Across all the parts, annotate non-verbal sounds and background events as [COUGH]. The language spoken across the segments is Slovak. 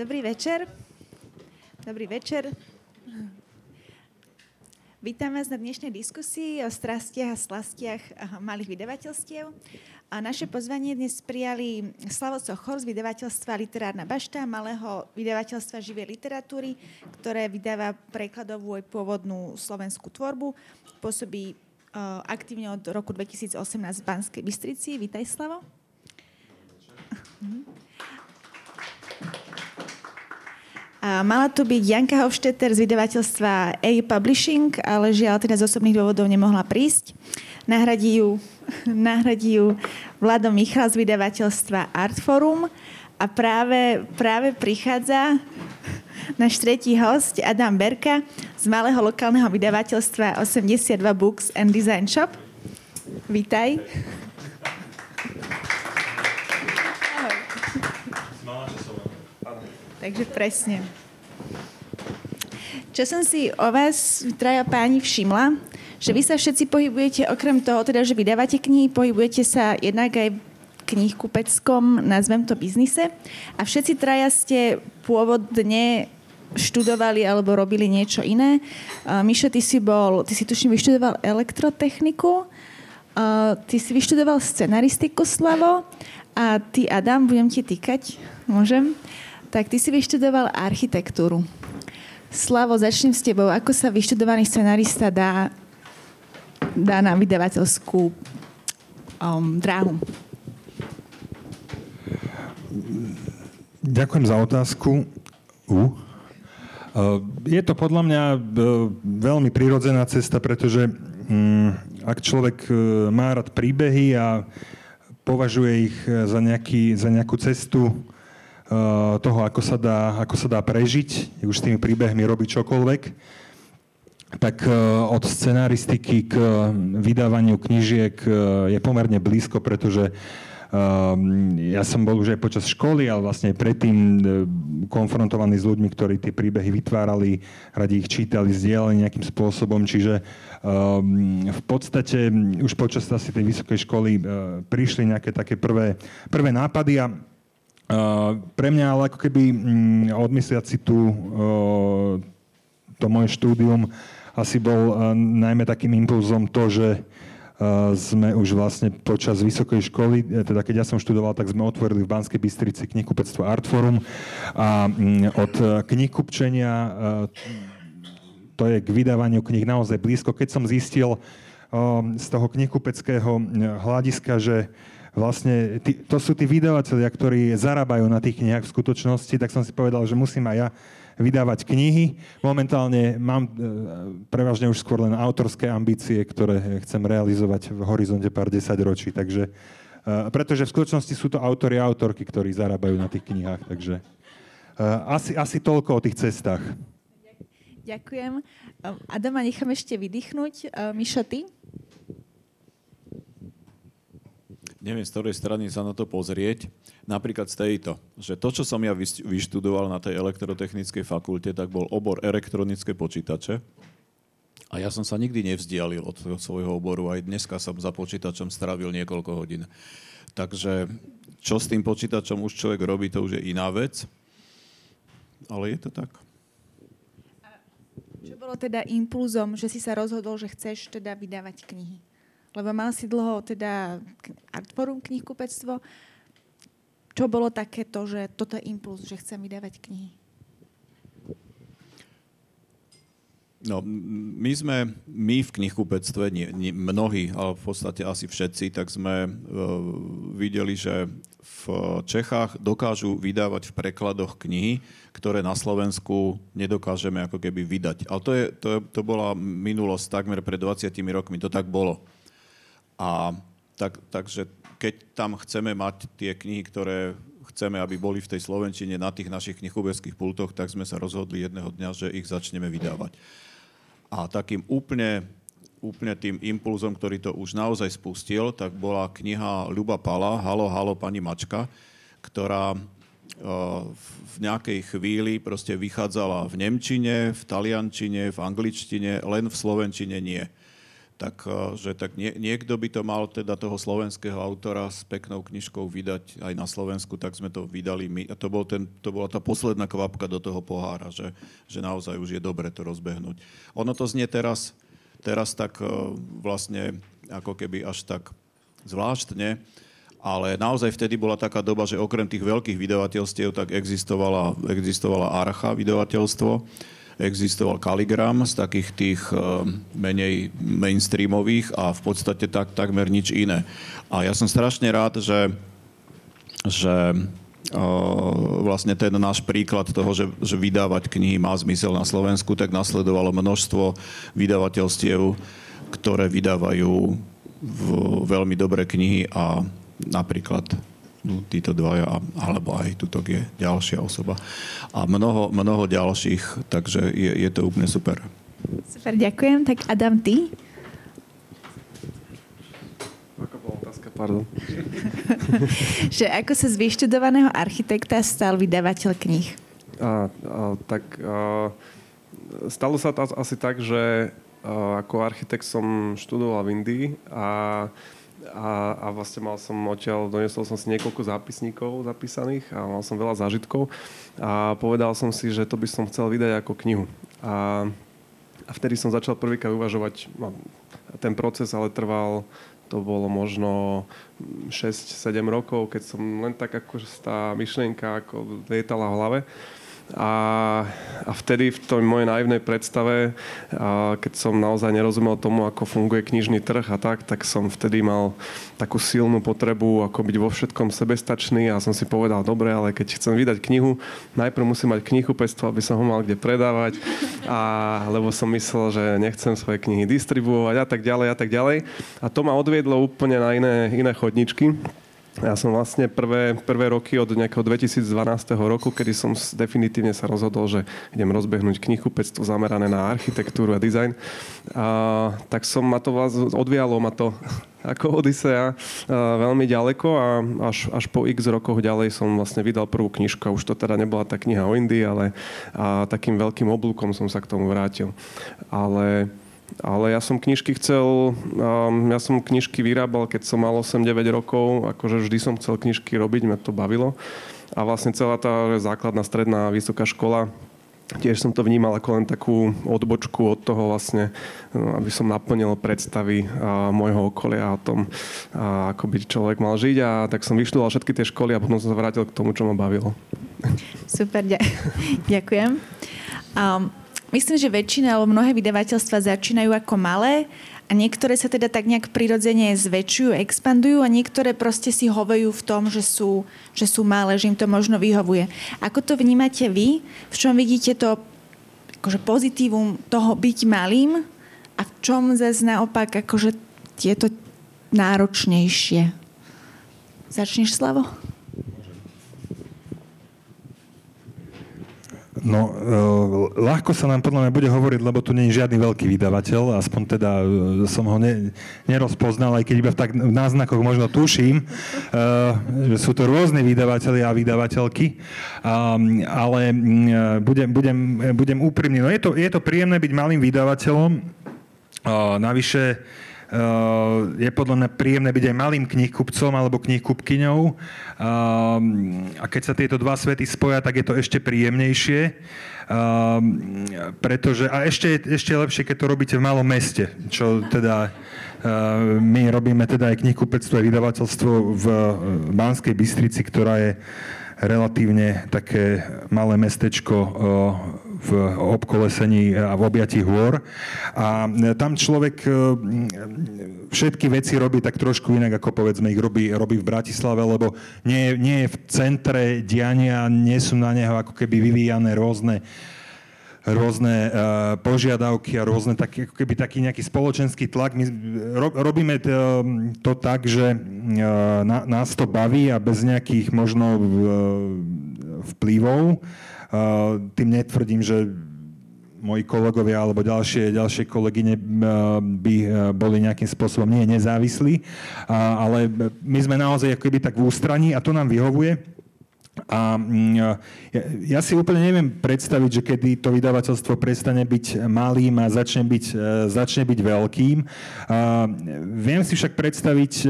Dobrý večer. Dobrý večer. Vítam vás na dnešnej diskusii o strastiach a slastiach malých vydavateľstiev. A naše pozvanie dnes prijali Slavo Sochor z vydavateľstva Literárna bašta, malého vydavateľstva živej literatúry, ktoré vydáva prekladovú aj pôvodnú slovenskú tvorbu. Pôsobí uh, aktívne od roku 2018 v Banskej Bystrici. Vítaj, Slavo. A mala tu byť Janka Hofstetter z vydavateľstva A Publishing, ale žiaľ teda z osobných dôvodov nemohla prísť. Nahradí ju, [LAUGHS] nahradí ju Vlado Michal z vydavateľstva Artforum a práve, práve prichádza náš tretí host Adam Berka z malého lokálneho vydavateľstva 82 Books and Design Shop. Vítaj. Takže presne. Čo som si o vás, traja páni, všimla, že vy sa všetci pohybujete, okrem toho, teda, že vydávate knihy, pohybujete sa jednak aj knihkupeckom, nazvem to, biznise. A všetci traja ste pôvodne študovali alebo robili niečo iné. Uh, Mišo, ty si bol, ty si tuším vyštudoval elektrotechniku, uh, ty si vyštudoval scenaristiku, Slavo, a ty, Adam, budem ti týkať, môžem? Tak ty si vyštudoval architektúru. Slavo, začnem s tebou. Ako sa vyštudovaný scenarista dá, dá na vydavateľskú um, dráhu? Ďakujem za otázku. Uh. Je to podľa mňa uh, veľmi prirodzená cesta, pretože um, ak človek uh, má rád príbehy a považuje ich za, nejaký, za nejakú cestu toho, ako sa dá, ako sa dá prežiť, už s tými príbehmi robiť čokoľvek, tak eh, od scenaristiky k vydávaniu knižiek eh, je pomerne blízko, pretože ja som bol už aj počas školy, ale vlastne predtým konfrontovaný s ľuďmi, ktorí tie príbehy vytvárali, radi ich čítali, zdieľali nejakým spôsobom, čiže v podstate už počas asi tej vysokej školy prišli nejaké také prvé, prvé nápady a pre mňa ale ako keby mm, odmysliať si tu to moje štúdium asi bol najmä takým impulzom to, že sme už vlastne počas vysokej školy, teda keď ja som študoval, tak sme otvorili v Banskej Bystrici knihkupectvo Artforum a mm, od knihkupčenia to je k vydávaniu knih naozaj blízko. Keď som zistil z toho knihkupeckého hľadiska, že vlastne tí, to sú tí vydavatelia, ktorí zarábajú na tých knihách v skutočnosti, tak som si povedal, že musím aj ja vydávať knihy. Momentálne mám e, prevažne už skôr len autorské ambície, ktoré chcem realizovať v horizonte pár desať ročí. Takže, e, pretože v skutočnosti sú to autory a autorky, ktorí zarábajú na tých knihách. Takže e, asi, asi toľko o tých cestách. Ďakujem. Adama nechám ešte vydýchnuť. Mišo, ty? Neviem, z ktorej strany sa na to pozrieť. Napríklad z tejto, že to, čo som ja vyštudoval na tej elektrotechnickej fakulte, tak bol obor elektronické počítače. A ja som sa nikdy nevzdialil od svojho oboru. Aj dneska som za počítačom strávil niekoľko hodín. Takže čo s tým počítačom už človek robí, to už je iná vec. Ale je to tak. Čo bolo teda impulzom, že si sa rozhodol, že chceš teda vydávať knihy? Lebo mal si dlho teda Artforum knihkupectvo. Čo bolo také to, že toto je impuls, že chcem vydávať knihy? No, my sme, my v knihkupectve, nie, nie, mnohí, ale v podstate asi všetci, tak sme uh, videli, že v Čechách dokážu vydávať v prekladoch knihy, ktoré na Slovensku nedokážeme ako keby vydať. Ale to, je, to, je, to bola minulosť takmer pred 20 rokmi, to tak bolo. A tak, takže keď tam chceme mať tie knihy, ktoré chceme, aby boli v tej Slovenčine na tých našich knihkubeckých pultoch, tak sme sa rozhodli jedného dňa, že ich začneme vydávať. A takým úplne, úplne tým impulzom, ktorý to už naozaj spustil, tak bola kniha Ľuba Pala, Halo, halo, pani Mačka, ktorá v nejakej chvíli proste vychádzala v Nemčine, v Taliančine, v angličtine, len v Slovenčine nie. Tak, e, že tak nie, niekto by to mal teda toho slovenského autora s peknou knižkou vydať aj na Slovensku, tak sme to vydali my. A to, bol ten, to bola tá posledná kvapka do toho pohára, že, že naozaj už je dobre to rozbehnúť. Ono to znie teraz, teraz tak e, vlastne ako keby až tak zvláštne, ale naozaj vtedy bola taká doba, že okrem tých veľkých vydavateľstiev tak existovala, existovala Archa vydavateľstvo, existoval Kaligram z takých tých uh, menej mainstreamových a v podstate tak, takmer nič iné. A ja som strašne rád, že, že uh, vlastne ten náš príklad toho, že, že vydávať knihy má zmysel na Slovensku, tak nasledovalo množstvo vydavateľstiev, ktoré vydávajú v veľmi dobré knihy a napríklad no, títo dvaja, alebo aj tuto je ďalšia osoba. A mnoho, mnoho ďalších, takže je, je to úplne super. Super, ďakujem. Tak Adam, ty? Ako bola otázka, pardon. [LAUGHS] že ako sa z vyštudovaného architekta stal vydavateľ kníh? A, a, tak a, stalo sa to asi tak, že a, ako architekt som študoval v Indii a a, a vlastne mal som odtiaľ, doniesol som si niekoľko zápisníkov zapísaných a mal som veľa zážitkov a povedal som si, že to by som chcel vydať ako knihu. A, a vtedy som začal prvýkrát uvažovať, no, ten proces ale trval, to bolo možno 6-7 rokov, keď som len tak ako tá myšlienka ako lietala v hlave. A, a vtedy v tej mojej naivnej predstave, a keď som naozaj nerozumel tomu, ako funguje knižný trh a tak, tak som vtedy mal takú silnú potrebu ako byť vo všetkom sebestačný a som si povedal, dobre, ale keď chcem vydať knihu, najprv musím mať knihu pestvo, aby som ho mal kde predávať, a, lebo som myslel, že nechcem svoje knihy distribuovať a tak ďalej a tak ďalej. A to ma odviedlo úplne na iné, iné chodničky. Ja som vlastne prvé, prvé roky od nejakého 2012 roku, kedy som definitívne sa rozhodol, že idem rozbehnúť knihkupectvo zamerané na architektúru a dizajn, a, tak som ma to odvialo ma to [LAUGHS] ako Odisea veľmi ďaleko a až, až po x rokoch ďalej som vlastne vydal prvú knižku. Už to teda nebola tá kniha o Indii, ale a takým veľkým oblúkom som sa k tomu vrátil. Ale ale ja som knižky chcel, um, ja som knižky vyrábal, keď som mal 8-9 rokov, akože vždy som chcel knižky robiť, mňa to bavilo. A vlastne celá tá základná, stredná, vysoká škola, tiež som to vnímal ako len takú odbočku od toho vlastne, no, aby som naplnil predstavy môjho okolia o tom, ako by človek mal žiť a tak som vyštudoval všetky tie školy a potom som sa vrátil k tomu, čo ma bavilo. Super, [LAUGHS] ďakujem. Um, myslím, že väčšina alebo mnohé vydavateľstva začínajú ako malé a niektoré sa teda tak nejak prirodzene zväčšujú, expandujú a niektoré proste si hovajú v tom, že sú, že sú malé, že im to možno vyhovuje. Ako to vnímate vy? V čom vidíte to akože pozitívum toho byť malým a v čom zase naopak akože je to náročnejšie? Začneš, Slavo? No, e, ľahko sa nám podľa mňa bude hovoriť, lebo tu nie je žiadny veľký vydavateľ, aspoň teda e, som ho ne, nerozpoznal, aj keď iba v, tak, v náznakoch možno tuším, e, že sú to rôzni vydavateľi a vydavateľky, ale budem, budem, budem úprimný. No je to, je to príjemné byť malým vydavateľom, navyše je podľa mňa príjemné byť aj malým knihkupcom alebo knihkupkyňou. A keď sa tieto dva svety spoja, tak je to ešte príjemnejšie. Pretože, a ešte, ešte lepšie, keď to robíte v malom meste, čo teda my robíme teda aj knihkupectvo a vydavateľstvo v Banskej Bystrici, ktorá je relatívne také malé mestečko v obkolesení a v objatí hôr. A tam človek e, všetky veci robí tak trošku inak, ako povedzme ich robí, robí v Bratislave, lebo nie, nie je v centre diania, nie sú na neho ako keby vyvíjane rôzne rôzne uh, požiadavky a rôzne taký, ako keby taký nejaký spoločenský tlak. My ro, robíme to, to tak, že uh, na, nás to baví a bez nejakých možno uh, vplyvov tým netvrdím, že moji kolegovia alebo ďalšie, ďalšie kolegyne by boli nejakým spôsobom nie nezávislí, ale my sme naozaj akoby tak v ústraní a to nám vyhovuje. A mm, ja, ja si úplne neviem predstaviť, že kedy to vydavateľstvo prestane byť malým a začne byť, e, začne byť veľkým. A viem si však predstaviť, e,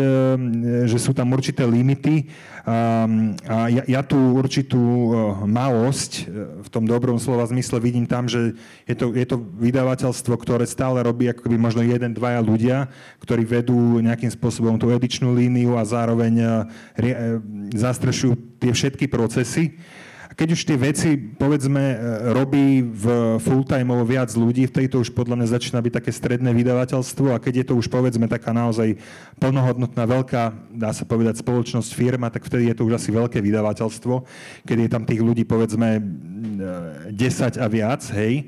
že sú tam určité limity a ja, ja tú určitú e, malosť v tom dobrom slova zmysle vidím tam, že je to, je to vydavateľstvo, ktoré stále robí ako by možno jeden, dvaja ľudia, ktorí vedú nejakým spôsobom tú edičnú líniu a zároveň zastrešujú tie všetky procesy. A keď už tie veci, povedzme, e, robí v full-time viac ľudí, v tejto už podľa mňa začína byť také stredné vydavateľstvo a keď je to už, povedzme, taká naozaj plnohodnotná, veľká, dá sa povedať, spoločnosť, firma, tak vtedy je to už asi veľké vydavateľstvo, keď je tam tých ľudí, povedzme, 10 a viac, hej.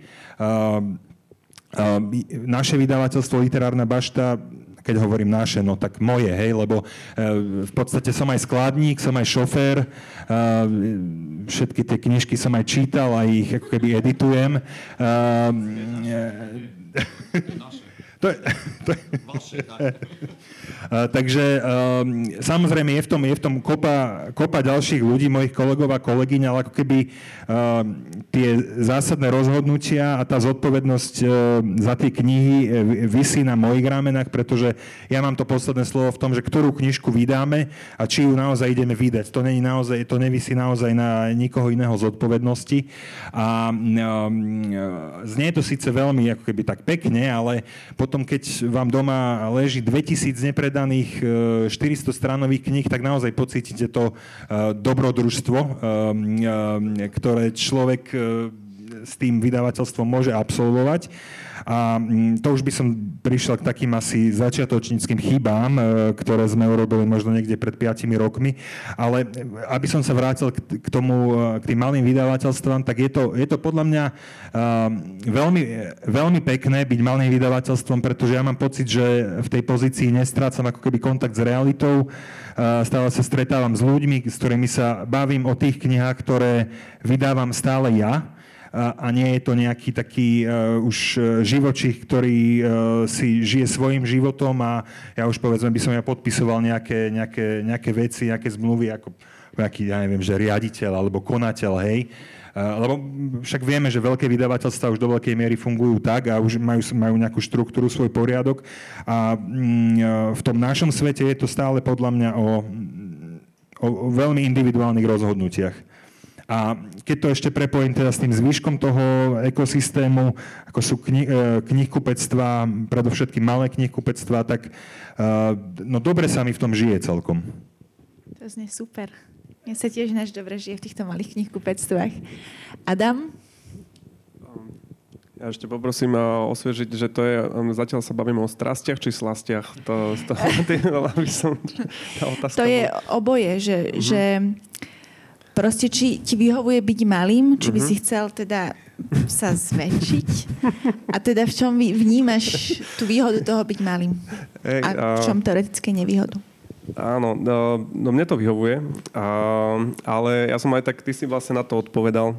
Naše vydavateľstvo Literárna bašta keď hovorím naše, no tak moje, hej, lebo e, v podstate som aj skladník, som aj šofér, e, všetky tie knižky som aj čítal a ich ako keby editujem. E, to je, [LAUGHS] to je, Vaše, tak. [LAUGHS] Takže um, samozrejme je v tom, je v tom kopa, kopa ďalších ľudí, mojich kolegov a kolegyň, ale ako keby um, tie zásadné rozhodnutia a tá zodpovednosť um, za tie knihy e, vysí na mojich rámenách, pretože ja mám to posledné slovo v tom, že ktorú knižku vydáme a či ju naozaj ideme vydať. To, není naozaj, to nevisí naozaj na nikoho iného zodpovednosti. A um, znie to síce veľmi ako keby tak pekne, ale potom potom, keď vám doma leží 2000 nepredaných 400 e, stranových kníh, tak naozaj pocítite to e, dobrodružstvo, e, ktoré človek s tým vydavateľstvom môže absolvovať. A mm, to už by som prišiel k takým asi začiatočníckým chybám, e, ktoré sme urobili možno niekde pred 5 rokmi. Ale e, aby som sa vrátil k tomu, e, k tým malým vydavateľstvám, tak je to, je to podľa mňa veľmi, veľmi pekné byť malým vydavateľstvom, pretože ja mám pocit, že v tej pozícii nestrácam ako keby kontakt s realitou. Stále sa stretávam s ľuďmi, s ktorými sa bavím o tých knihách, ktoré vydávam stále ja a nie je to nejaký taký uh, už e, živočích, ktorý uh, si žije svojim životom a ja už povedzme by som ja podpisoval nejaké, nejaké, nejaké veci, nejaké zmluvy ako nejaký, ja neviem, že riaditeľ alebo konateľ, hej. Lebo však vieme, že veľké vydavateľstva už do veľkej miery fungujú tak a už majú, majú nejakú štruktúru, svoj poriadok a mm, v tom našom svete je to stále podľa mňa o, o veľmi individuálnych rozhodnutiach. A keď to ešte prepojím teda s tým zvyškom toho ekosystému, ako sú kni- e, knihkupectva, predovšetkým malé knihkupectva, tak uh, no dobre sa mi v tom žije celkom. To znie super. Mne sa tiež náš dobre žije v týchto malých knihkupectvách. Adam? Ja ešte poprosím osviežiť, že to je, um, zatiaľ sa bavíme o strastiach či slastiach. To, to, [LAUGHS] to, aby som, to je oboje, že, mm-hmm. že proste, či ti vyhovuje byť malým, či by uh-huh. si chcel teda sa zväčšiť a teda v čom vnímaš tú výhodu toho byť malým a v čom teoretické nevýhodu? Áno, no, no mne to vyhovuje, a, ale ja som aj tak, ty si vlastne na to odpovedal,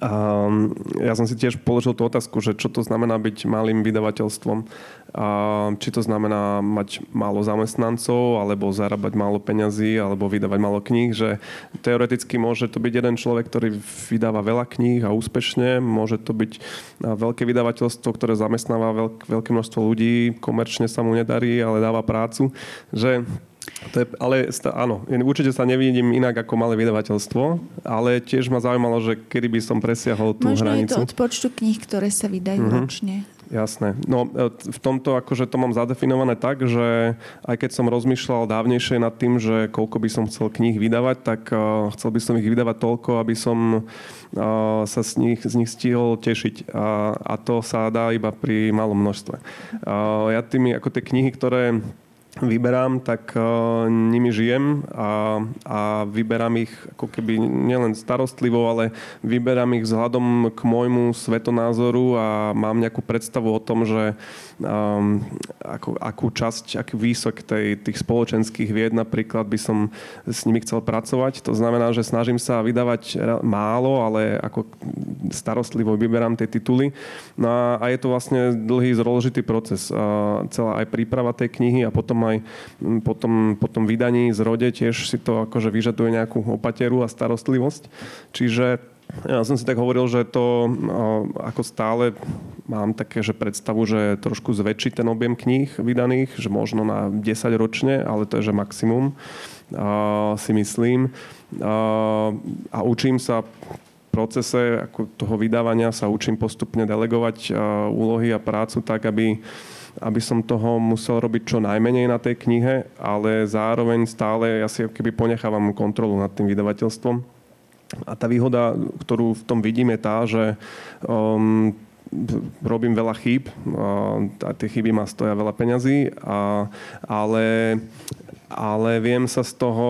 Um, ja som si tiež položil tú otázku, že čo to znamená byť malým vydavateľstvom. Uh, či to znamená mať málo zamestnancov, alebo zarábať málo peňazí, alebo vydávať málo kníh. Že teoreticky môže to byť jeden človek, ktorý vydáva veľa kníh a úspešne. Môže to byť veľké vydavateľstvo, ktoré zamestnáva veľk, veľké množstvo ľudí. Komerčne sa mu nedarí, ale dáva prácu. Že to je, ale áno, určite sa nevidím inak ako malé vydavateľstvo, ale tiež ma zaujímalo, že kedy by som presiahol tú Možno hranicu. Možno je to od počtu kníh, ktoré sa vydajú mm-hmm. ročne. Jasné. No e, v tomto akože to mám zadefinované tak, že aj keď som rozmýšľal dávnejšie nad tým, že koľko by som chcel kníh vydávať, tak uh, chcel by som ich vydávať toľko, aby som uh, sa z nich, z nich stihol tešiť. A, a to sa dá iba pri malom množstve. Uh, ja tými, ako tie knihy, ktoré vyberám, tak uh, nimi žijem a, a vyberám ich ako keby nielen starostlivo, ale vyberám ich vzhľadom k môjmu svetonázoru a mám nejakú predstavu o tom, že um, ako, akú časť, aký výsok tej, tých spoločenských vied napríklad by som s nimi chcel pracovať. To znamená, že snažím sa vydávať málo, ale ako starostlivo vyberám tie tituly. No a, a je to vlastne dlhý, zložitý proces. Uh, celá aj príprava tej knihy a potom aj potom, potom vydaní z rode tiež si to akože vyžaduje nejakú opateru a starostlivosť. Čiže ja som si tak hovoril, že to ako stále mám také, že predstavu, že trošku zväčší ten objem kníh vydaných, že možno na 10 ročne, ale to je že maximum, si myslím. A učím sa procese ako toho vydávania sa učím postupne delegovať úlohy a prácu tak, aby, aby som toho musel robiť čo najmenej na tej knihe, ale zároveň stále ja si keby ponechávam kontrolu nad tým vydavateľstvom. A tá výhoda, ktorú v tom vidím, je tá, že um, robím veľa chýb a tie chyby ma stoja veľa peňazí, a, ale, ale viem sa z toho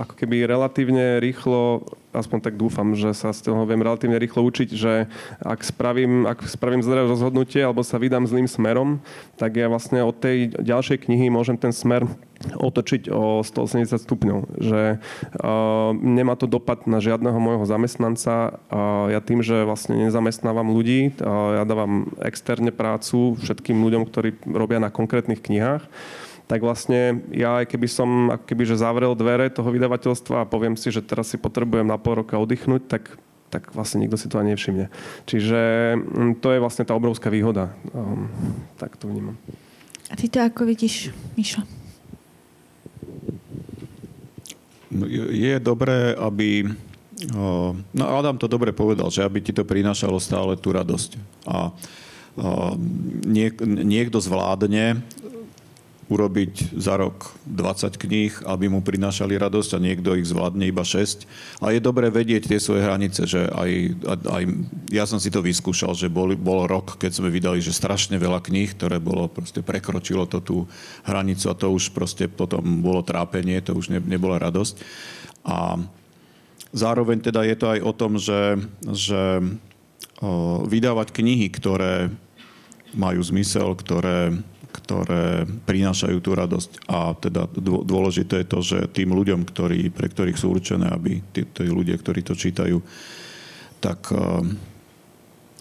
ako keby relatívne rýchlo aspoň tak dúfam, že sa z toho viem relatívne rýchlo učiť, že ak spravím, ak spravím zlé rozhodnutie alebo sa vydám zlým smerom, tak ja vlastne od tej ďalšej knihy môžem ten smer otočiť o 180 stupňov. Že uh, nemá to dopad na žiadneho môjho zamestnanca. Uh, ja tým, že vlastne nezamestnávam ľudí, uh, ja dávam externe prácu všetkým ľuďom, ktorí robia na konkrétnych knihách, tak vlastne ja aj keby som ako keby, že zavrel dvere toho vydavateľstva a poviem si, že teraz si potrebujem na pol roka oddychnúť, tak tak vlastne nikto si to ani nevšimne. Čiže mm, to je vlastne tá obrovská výhoda. Um, tak to vnímam. A ty to ako vidíš, Mišo? No, je dobré, aby... No Adam to dobre povedal, že aby ti to prinášalo stále tú radosť. A niek, niekto zvládne urobiť za rok 20 kníh, aby mu prinášali radosť a niekto ich zvládne iba 6. A je dobré vedieť tie svoje hranice, že aj, aj ja som si to vyskúšal, že bol, bol rok, keď sme vydali, že strašne veľa kníh, ktoré bolo, proste prekročilo to tú hranicu a to už proste potom bolo trápenie, to už ne, nebola radosť. A zároveň teda je to aj o tom, že, že o, vydávať knihy, ktoré majú zmysel, ktoré ktoré prinášajú tú radosť. A teda dôležité je to, že tým ľuďom, ktorí, pre ktorých sú určené, aby tí, tí ľudia, ktorí to čítajú, tak eh,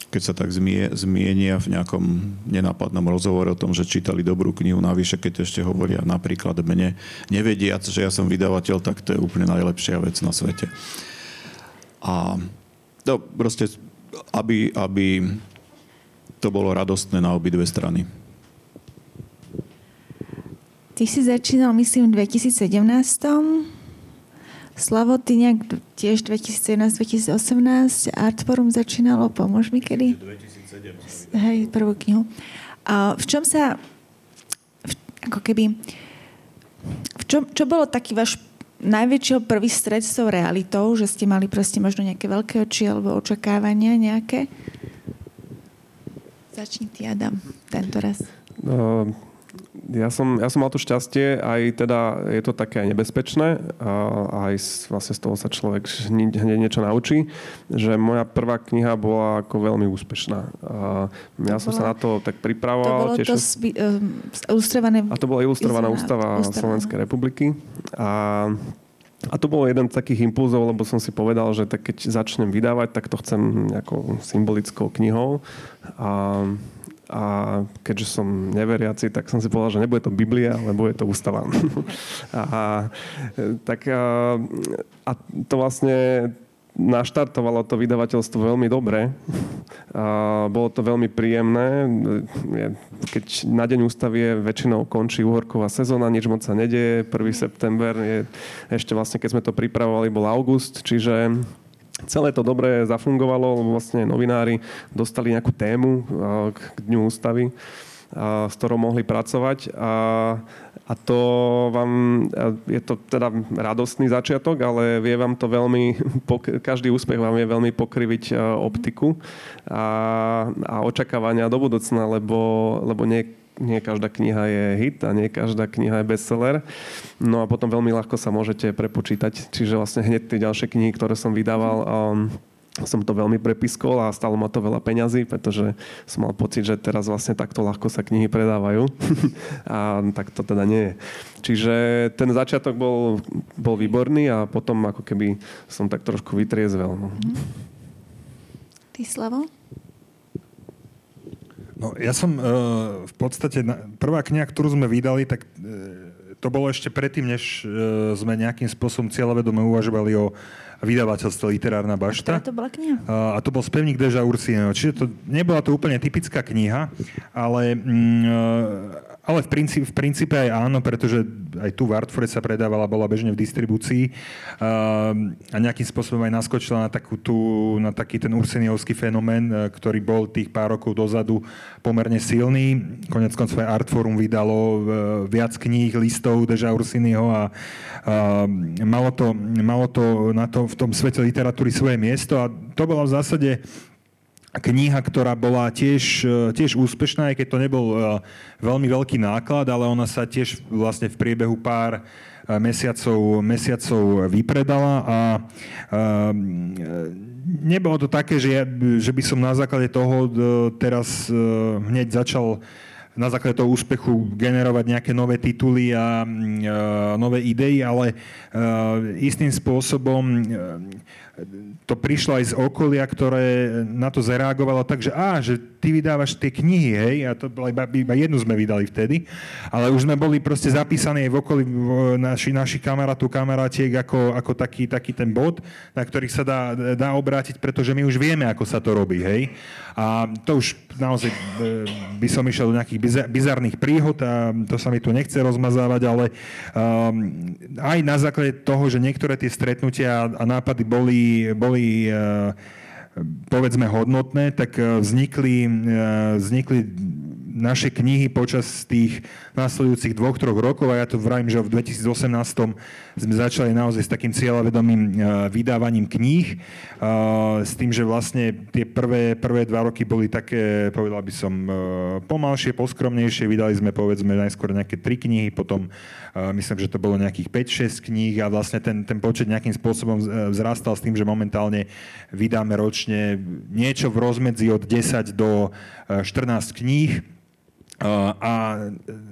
keď sa tak zmie, zmienia v nejakom nenápadnom rozhovore o tom, že čítali dobrú knihu, navyše keď ešte hovoria napríklad mne, nevediac, že ja som vydavateľ, tak to je úplne najlepšia vec na svete. A to proste, aby, aby to bolo radostné na obidve strany. Ty si začínal, myslím, v 2017. Slavo, ty nejak tiež 2017-2018. Artforum začínalo, pomôž mi kedy? 2007. Hej, prvú knihu. A v čom sa, v, ako keby, v čom, čo bolo taký váš najväčšieho prvý stred s tou realitou, že ste mali proste možno nejaké veľké oči alebo očakávania nejaké? Začni ty, Adam, tento raz. Uh, ja som, ja som mal to šťastie, aj teda je to také nebezpečné, a aj vlastne z toho sa človek hneď niečo naučí, že moja prvá kniha bola ako veľmi úspešná. A ja to som bola, sa na to tak pripravoval. To bolo tešil... to spi, ilustrované... A to bola ilustrovaná ústava, ústava Slovenskej republiky. A a to bolo jeden z takých impulzov, lebo som si povedal, že tak keď začnem vydávať, tak to chcem nejakou symbolickou knihou. A a keďže som neveriaci, tak som si povedal, že nebude to Biblia, ale bude to ústava. [LAUGHS] a, tak a, a to vlastne naštartovalo to vydavateľstvo veľmi dobre. A bolo to veľmi príjemné. Keď na deň ústavy je väčšinou končí uhorková sezóna, nič moc sa nedieje. 1. september je, ešte vlastne keď sme to pripravovali, bol august, čiže Celé to dobre zafungovalo, lebo vlastne novinári dostali nejakú tému k Dňu ústavy, s ktorou mohli pracovať. A, a to vám, je to teda radostný začiatok, ale vie vám to veľmi, [LAUGHS] každý úspech vám je veľmi pokriviť optiku a, a očakávania do budúcna, lebo, lebo nie nie každá kniha je hit a nie každá kniha je bestseller. No a potom veľmi ľahko sa môžete prepočítať. Čiže vlastne hneď tie ďalšie knihy, ktoré som vydával, um, som to veľmi prepiskol a stalo ma to veľa peňazí, pretože som mal pocit, že teraz vlastne takto ľahko sa knihy predávajú. [LAUGHS] a tak to teda nie je. Čiže ten začiatok bol, bol výborný a potom ako keby som tak trošku vytriezvel. No. Ty, Slavo? No, ja som uh, v podstate, prvá kniha, ktorú sme vydali, tak uh, to bolo ešte predtým, než uh, sme nejakým spôsobom cieľavedome uvažovali o vydavateľstve Literárna bašta. Ktorá to bola kniha? A to bol spevník Deža Ursino. Čiže to nebola to úplne typická kniha, ale mm, ale v princípe, v princípe aj áno, pretože aj tu v Artfore sa predávala, bola bežne v distribúcii a nejakým spôsobom aj naskočila na, takú tú, na taký ten urseniovský fenomén, e, ktorý bol tých pár rokov dozadu pomerne silný. Konec koncov aj Artforum vydalo e, viac kníh, listov Deža Ursiniho a, a malo, to, malo to na to v tom svete literatúry svoje miesto. A to bolo v zásade kniha, ktorá bola tiež, e, tiež úspešná, aj keď to nebol e, veľmi veľký náklad, ale ona sa tiež vlastne v priebehu pár e, mesiacov, mesiacov vypredala. A, a nebolo to také, že, ja, že by som na základe toho teraz hneď začal na základe toho úspechu generovať nejaké nové tituly a, a nové idei, ale a, istým spôsobom to prišlo aj z okolia, ktoré na to zareagovalo tak, že á, že ty vydávaš tie knihy, hej, a to iba, iba jednu sme vydali vtedy, ale už sme boli proste zapísaní aj v okolí naši, naši kamarátov, kamarátiek ako, ako taký, taký ten bod, na ktorých sa dá, dá obrátiť, pretože my už vieme, ako sa to robí, hej. A to už naozaj e, by som išiel do nejakých bizarných príhod a to sa mi tu nechce rozmazávať, ale um, aj na základe toho, že niektoré tie stretnutia a nápady boli boli, eh, povedzme hodnotné, tak eh, vznikli, eh, vznikli naše knihy počas tých následujúcich dvoch, troch rokov a ja to vravím, že v 2018 sme začali naozaj s takým cieľavedomým e, vydávaním kníh, e, s tým, že vlastne tie prvé, prvé dva roky boli také, povedal by som, e, pomalšie, poskromnejšie. Vydali sme povedzme najskôr nejaké tri knihy, potom myslím, že to bolo nejakých 5-6 kníh a vlastne ten, ten počet nejakým spôsobom vzrastal s tým, že momentálne vydáme ročne niečo v rozmedzi od 10 do 14 kníh a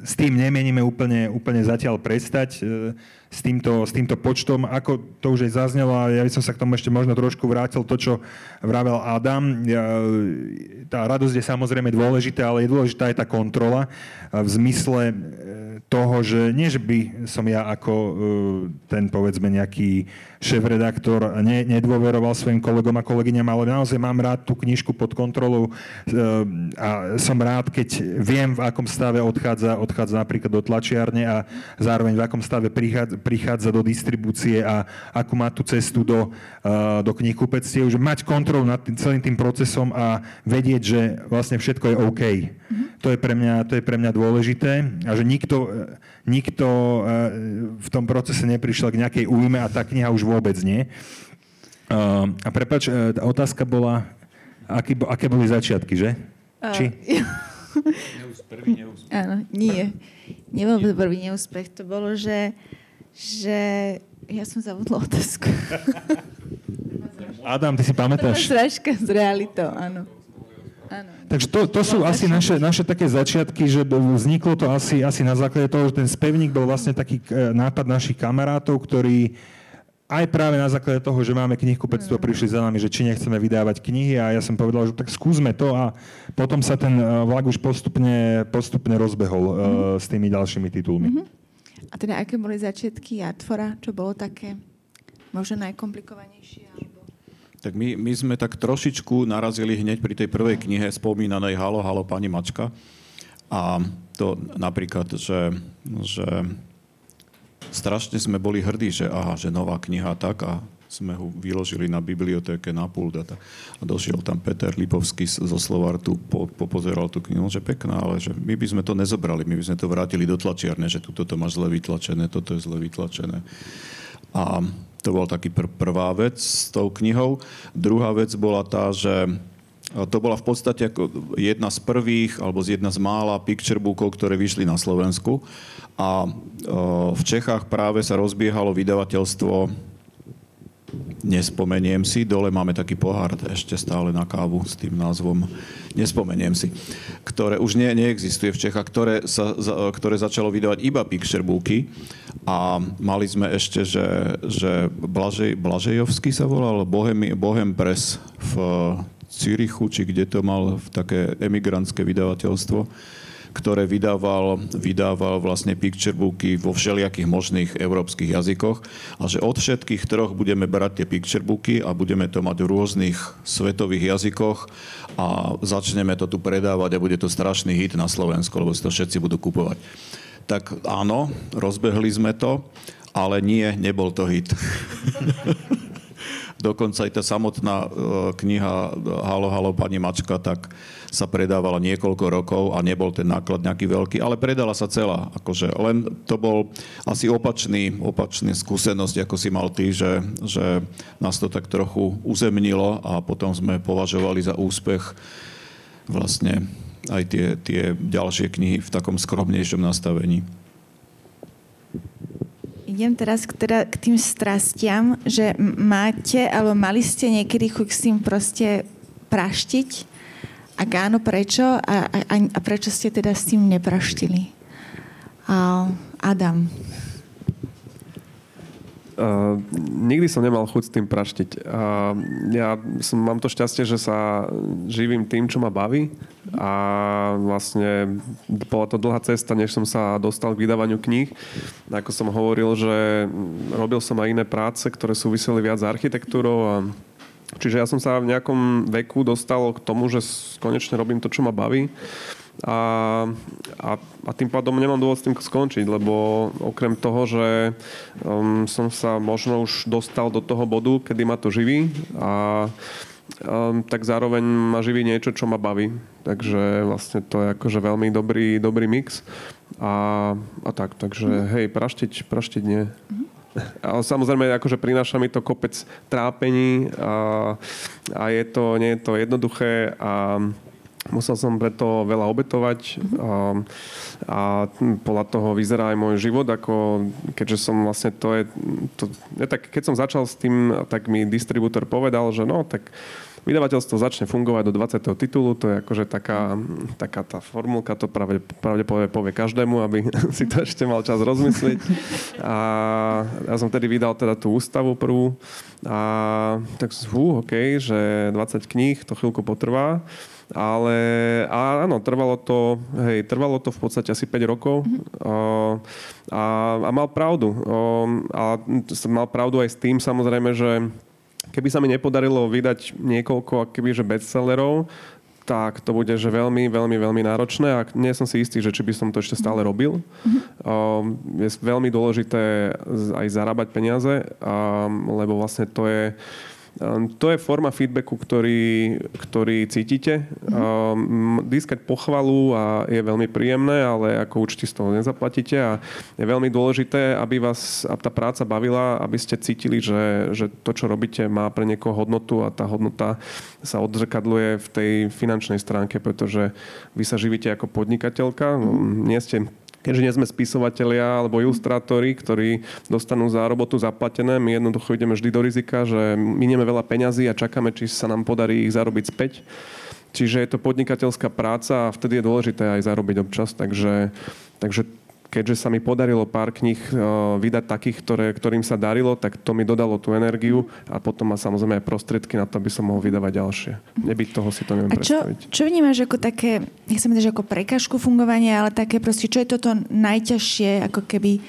s tým nemeníme úplne, úplne zatiaľ prestať e, s týmto, s týmto počtom. Ako to už aj zaznelo, a ja by som sa k tomu ešte možno trošku vrátil, to, čo vravel Adam. Tá radosť je samozrejme dôležitá, ale je dôležitá aj tá kontrola v zmysle toho, že nie, že by som ja ako ten povedzme nejaký šéf-redaktor ne, nedôveroval svojim kolegom a kolegyňam, ale naozaj mám rád tú knižku pod kontrolou a som rád, keď viem, v akom stave odchádza, odchádza napríklad do tlačiarne a zároveň v akom stave prichádza, prichádza do distribúcie a akú má tú cestu do, uh, do knihkupectiev, že mať kontrolu nad tým, celým tým procesom a vedieť, že vlastne všetko je OK. Mm-hmm. To, je pre mňa, to je pre mňa dôležité a že nikto, nikto uh, v tom procese neprišiel k nejakej újme a tá kniha už vôbec nie. Uh, a prepač, uh, tá otázka bola, aký, aké boli začiatky, že? Či? [LAUGHS] Prvý neúspech. Áno, nie. Nebol to prvý neúspech. To bolo, že, že ja som zavodla otázku. Adam, ty si pamätáš? Sražka s realitou, áno. Áno. Takže to, to sú asi naše, naše také začiatky, že vzniklo to asi, asi na základe toho, že ten spevník bol vlastne taký e, nápad našich kamarátov, ktorí aj práve na základe toho, že máme knihkupectvo, mm. prišli za nami, že či nechceme vydávať knihy a ja som povedal, že tak skúsme to a potom sa ten e, vlak už postupne, postupne rozbehol mm. uh, s tými ďalšími titulmi. Mm-hmm. A teda aké boli začiatky Atfora? Čo bolo také možno najkomplikovanejšie? Tak my, my sme tak trošičku narazili hneď pri tej prvej knihe spomínanej Halo, halo, pani Mačka. A to napríklad, že, že strašne sme boli hrdí, že aha, že nová kniha tak a sme ho vyložili na bibliotéke na pult a, a došiel tam Peter Lipovský zo Slovartu, po, popozeral tú knihu, že pekná, ale že my by sme to nezobrali, my by sme to vrátili do tlačiarne, že tuto to máš zle vytlačené, toto je zle vytlačené. A to bola taký pr- prvá vec s tou knihou. Druhá vec bola tá, že to bola v podstate ako jedna z prvých, alebo z jedna z mála picture bookov, ktoré vyšli na Slovensku. A v Čechách práve sa rozbiehalo vydavateľstvo Nespomeniem si, dole máme taký pohár ešte stále na kávu s tým názvom. Nespomeniem si, ktoré už nie, neexistuje v Čechách, ktoré, sa, ktoré začalo vydávať iba picture booky a mali sme ešte, že, že Blažej, Blažejovský sa volal, Bohem, Bohem Press v Cirichu, či kde to mal v také emigrantské vydavateľstvo ktoré vydával, vydával vlastne picture booky vo všelijakých možných európskych jazykoch a že od všetkých troch budeme brať tie picture booky a budeme to mať v rôznych svetových jazykoch a začneme to tu predávať a bude to strašný hit na Slovensku, lebo si to všetci budú kupovať. Tak áno, rozbehli sme to, ale nie, nebol to hit. [LAUGHS] Dokonca aj tá samotná e, kniha Halo, halo, pani Mačka, tak sa predávala niekoľko rokov a nebol ten náklad nejaký veľký, ale predala sa celá. Akože len to bol asi opačný, opačný skúsenosť, ako si mal ty, že, že nás to tak trochu uzemnilo a potom sme považovali za úspech vlastne aj tie, tie ďalšie knihy v takom skromnejšom nastavení idem teraz k, teda, k tým strastiam, že máte, alebo mali ste niekedy chuť s tým proste praštiť? Ak áno, prečo? A, a, a prečo ste teda s tým nepraštili? A, Adam. Uh, nikdy som nemal chuť s tým praštiť. Uh, ja som, mám to šťastie, že sa živím tým, čo ma baví a vlastne bola to dlhá cesta, než som sa dostal k vydávaniu kníh. Ako som hovoril, že robil som aj iné práce, ktoré súviseli viac s architektúrou a Čiže ja som sa v nejakom veku dostal k tomu, že konečne robím to, čo ma baví a, a, a tým pádom nemám dôvod s tým skončiť, lebo okrem toho, že um, som sa možno už dostal do toho bodu, kedy ma to živí a um, tak zároveň ma živí niečo, čo ma baví. Takže vlastne to je akože veľmi dobrý, dobrý mix. A, a tak, takže mm. hej, praštiť, praštiť nie. Mm. Ale samozrejme, akože prináša mi to kopec trápení a, a je to, nie je to jednoduché a Musel som preto veľa obetovať a, a podľa toho vyzerá aj môj život, ako keďže som vlastne to je, to, ja tak keď som začal s tým, tak mi distribútor povedal, že no, tak vydavateľstvo začne fungovať do 20. titulu, to je akože taká, taká tá formulka, to pravde, pravdepodobne povie každému, aby [LAUGHS] si to ešte mal čas rozmyslieť. A ja som tedy vydal teda tú ústavu prvú a tak fú, OK, že 20 kníh, to chvíľku potrvá. Ale a áno, trvalo to, hej, trvalo to v podstate asi 5 rokov mm-hmm. a, a, a mal pravdu. A, a mal pravdu aj s tým samozrejme, že keby sa mi nepodarilo vydať niekoľko že bestsellerov, tak to bude že veľmi, veľmi, veľmi náročné a nie som si istý, že či by som to ešte stále robil. Mm-hmm. Je veľmi dôležité aj zarábať peniaze, lebo vlastne to je to je forma feedbacku, ktorý, ktorý cítite. Získať pochvalu a je veľmi príjemné, ale ako určite z toho nezaplatíte a je veľmi dôležité, aby vás aby tá práca bavila, aby ste cítili, že, že to, čo robíte, má pre niekoho hodnotu a tá hodnota sa odzrkadluje v tej finančnej stránke, pretože vy sa živíte ako podnikateľka, mm-hmm. nie ste keďže nie sme spisovatelia alebo ilustrátori, ktorí dostanú za robotu zaplatené, my jednoducho ideme vždy do rizika, že minieme veľa peňazí a čakáme, či sa nám podarí ich zarobiť späť. Čiže je to podnikateľská práca a vtedy je dôležité aj zarobiť občas. Takže, takže keďže sa mi podarilo pár kníh eh, vydať takých, ktoré, ktorým sa darilo, tak to mi dodalo tú energiu a potom má samozrejme aj prostriedky na to, aby som mohol vydávať ďalšie. Nebyť toho si to neviem a čo, predstaviť. čo vnímaš ako také, nechcem že ako prekažku fungovania, ale také proste, čo je toto najťažšie, ako keby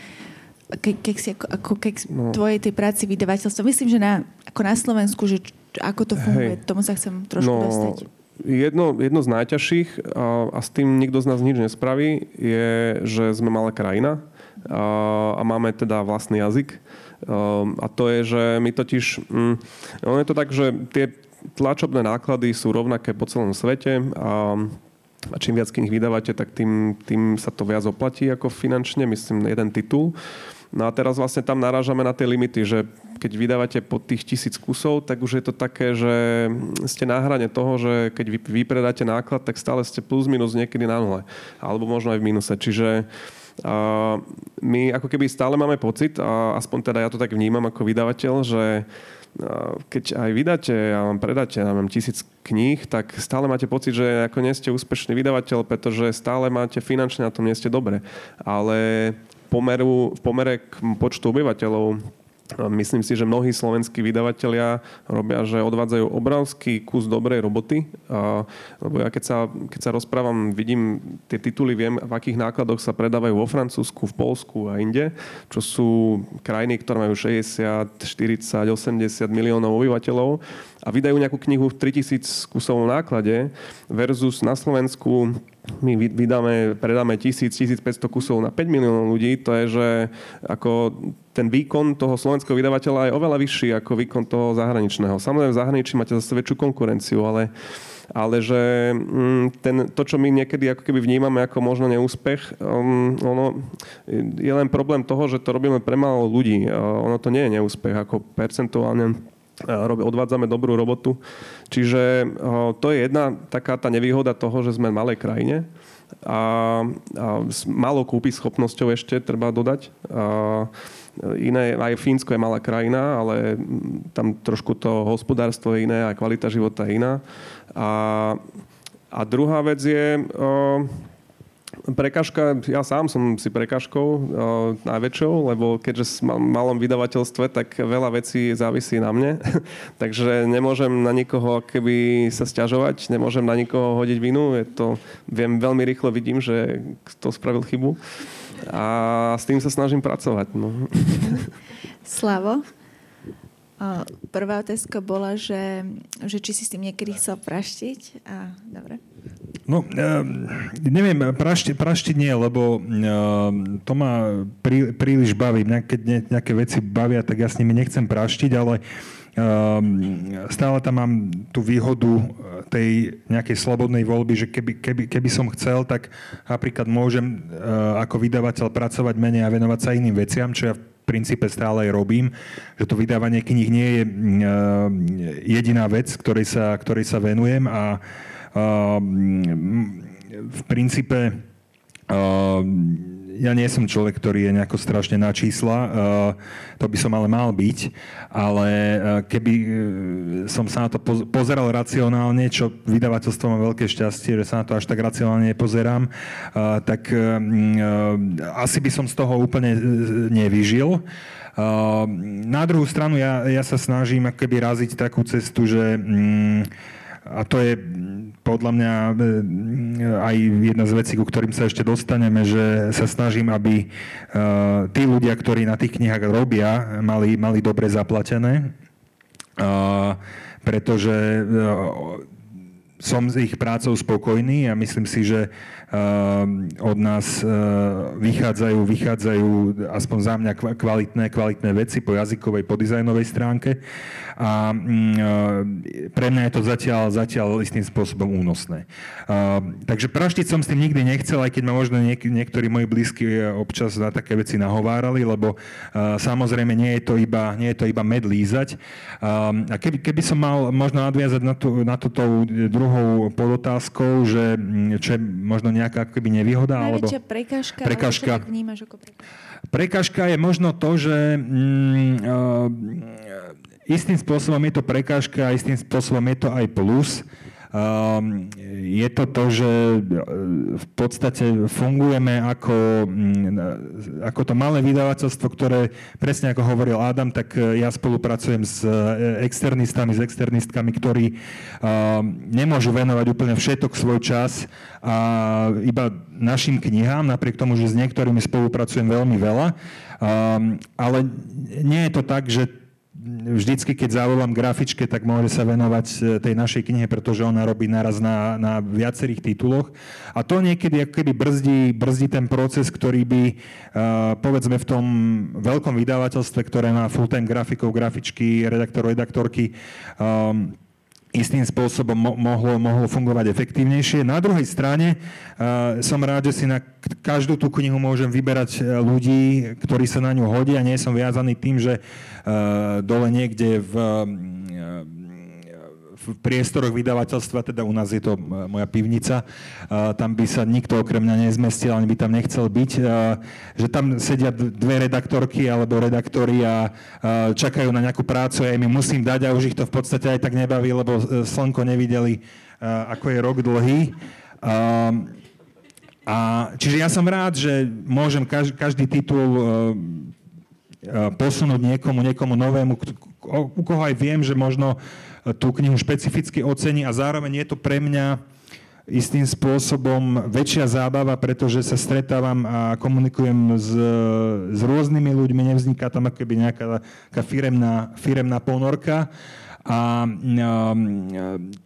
ke, keď si ako, keď no. tvojej tej práci vydavateľstva. Myslím, že na, ako na Slovensku, že ako to funguje, Hej. tomu sa chcem trošku no, dostať jedno, jedno z najťažších, a, a s tým nikto z nás nič nespraví, je, že sme malá krajina a, a máme teda vlastný jazyk. A, a to je, že my totiž... Mm, ono je to tak, že tie tlačobné náklady sú rovnaké po celom svete a a čím viac knih vydávate, tak tým, tým sa to viac oplatí ako finančne, myslím, jeden titul. No a teraz vlastne tam narážame na tie limity, že keď vydávate pod tých tisíc kusov, tak už je to také, že ste na hrane toho, že keď vy vypredáte náklad, tak stále ste plus minus niekedy na nule. Alebo možno aj v mínuse. Čiže a my ako keby stále máme pocit, a aspoň teda ja to tak vnímam ako vydavateľ, že keď aj vydáte a vám predáte, ja mám tisíc kníh, tak stále máte pocit, že ako nie ste úspešný vydavateľ, pretože stále máte finančne na tom nie ste dobre. Ale pomeru, v pomere k počtu obyvateľov Myslím si, že mnohí slovenskí vydavatelia robia, že odvádzajú obrovský kus dobrej roboty. Lebo ja keď sa, keď sa rozprávam, vidím tie tituly, viem, v akých nákladoch sa predávajú vo Francúzsku, v Polsku a inde, čo sú krajiny, ktoré majú 60, 40, 80 miliónov obyvateľov a vydajú nejakú knihu v 3000 kusov náklade versus na Slovensku my vydáme, predáme 1000-1500 kusov na 5 miliónov ľudí, to je, že ako ten výkon toho slovenského vydavateľa je oveľa vyšší ako výkon toho zahraničného. Samozrejme v zahraničí máte zase väčšiu konkurenciu, ale, ale že mm, ten, to, čo my niekedy ako keby vnímame ako možno neúspech, um, ono je len problém toho, že to robíme pre málo ľudí. Uh, ono to nie je neúspech, ako percentuálne odvádzame dobrú robotu. Čiže to je jedna taká tá nevýhoda toho, že sme v malej krajine a, a s malou kúpy schopnosťou ešte treba dodať. A, iné, aj Fínsko je malá krajina, ale tam trošku to hospodárstvo je iné a kvalita života je iná. A, a druhá vec je, Prekažka, ja sám som si prekažkou uh, najväčšou, lebo keďže v malom vydavateľstve, tak veľa vecí závisí na mne. [LAUGHS] Takže nemôžem na nikoho keby sa stiažovať, nemôžem na nikoho hodiť vinu. Je to, viem, veľmi rýchlo vidím, že to spravil chybu. A s tým sa snažím pracovať. No. [LAUGHS] Slavo? Prvá otázka bola, že, že či si s tým niekedy chcel praštiť. A, dobre. No, uh, neviem, prašti, prašti nie, lebo uh, to ma prí, príliš baví. Mňa, keď ne, nejaké veci bavia, tak ja s nimi nechcem praštiť, ale uh, stále tam mám tú výhodu tej nejakej slobodnej voľby, že keby, keby, keby som chcel, tak napríklad môžem uh, ako vydavateľ pracovať menej a venovať sa iným veciam, čo ja princípe stále aj robím, že to vydávanie kníh nie je uh, jediná vec, ktorej sa, ktorej sa venujem a v princípe ja nie som človek, ktorý je nejako strašne na čísla, to by som ale mal byť, ale keby e, som sa na to pozeral racionálne, čo vydavateľstvo má veľké šťastie, že sa na to až tak racionálne nepozerám, tak asi by som z toho úplne nevyžil. Na druhú stranu ja, ja sa snažím akoby raziť takú cestu, že mm, a to je podľa mňa e, aj jedna z vecí, ku ktorým sa ešte dostaneme, že sa snažím, aby e, tí ľudia, ktorí na tých knihách robia, mali, mali dobre zaplatené, pretože e, som s ich prácou spokojný a myslím si, že od nás eh, vychádzajú, vychádzajú aspoň za mňa kvalitné, kvalitné veci po jazykovej, po dizajnovej stránke a mm, eh, pre mňa je to zatiaľ, zatiaľ istým spôsobom únosné. Ehm, takže praštiť som s tým nikdy nechcel, aj keď ma možno niek- niektorí moji blízky občas na také veci nahovárali, lebo samozrejme nie je to iba, nie je to iba med lízať. Ehm, a keby, keby som mal možno nadviazať na, tú, na to tou druhou podotázkou, že mm, čo je možno nejaká akoby nevýhoda? Najväčšia alebo... prekážka, prekážka. Ale vnímaš ako prekážka? Prekážka je možno to, že mm, uh, istým spôsobom je to prekážka a istým spôsobom je to aj plus. Ehm, je to to, že e, v podstate fungujeme ako, mm, ako to malé vydavateľstvo, ktoré, presne ako hovoril Adam, tak e, ja spolupracujem s e, externistami, s externistkami, ktorí ehm, nemôžu venovať úplne všetok svoj čas a iba našim knihám, napriek tomu, že s niektorými spolupracujem veľmi veľa. Ehm, ale nie je to tak, že vždycky, keď zavolám grafičke, tak môže sa venovať e, tej našej knihe, pretože ona robí naraz na, na viacerých tituloch. A to niekedy ako keby brzdí, brzdí ten proces, ktorý by, uh, povedzme, v tom veľkom vydavateľstve, ktoré má full-time grafikov, grafičky, redaktor, redaktorky, um, istým spôsobom mohlo, mohlo fungovať efektívnejšie. Na druhej strane uh, som rád, že si na každú tú knihu môžem vyberať uh, ľudí, ktorí sa na ňu hodia. Nie som viazaný tým, že uh, dole niekde v uh, v priestoroch vydavateľstva, teda u nás je to e, moja pivnica, tam by sa nikto okrem mňa nezmestil, ani by tam nechcel byť, že tam sedia dve redaktorky alebo redaktori a čakajú na nejakú prácu ja im musím dať a už ich to v podstate aj tak nebaví, lebo e, slnko nevideli, ako je rok dlhý. A, čiže ja som rád, že môžem každý, každý titul posunúť niekomu, niekomu novému, u koho aj viem, že možno tú knihu špecificky ocení a zároveň je to pre mňa istým spôsobom väčšia zábava, pretože sa stretávam a komunikujem s, s rôznymi ľuďmi, nevzniká tam akoby nejaká firemná, firemná ponorka. A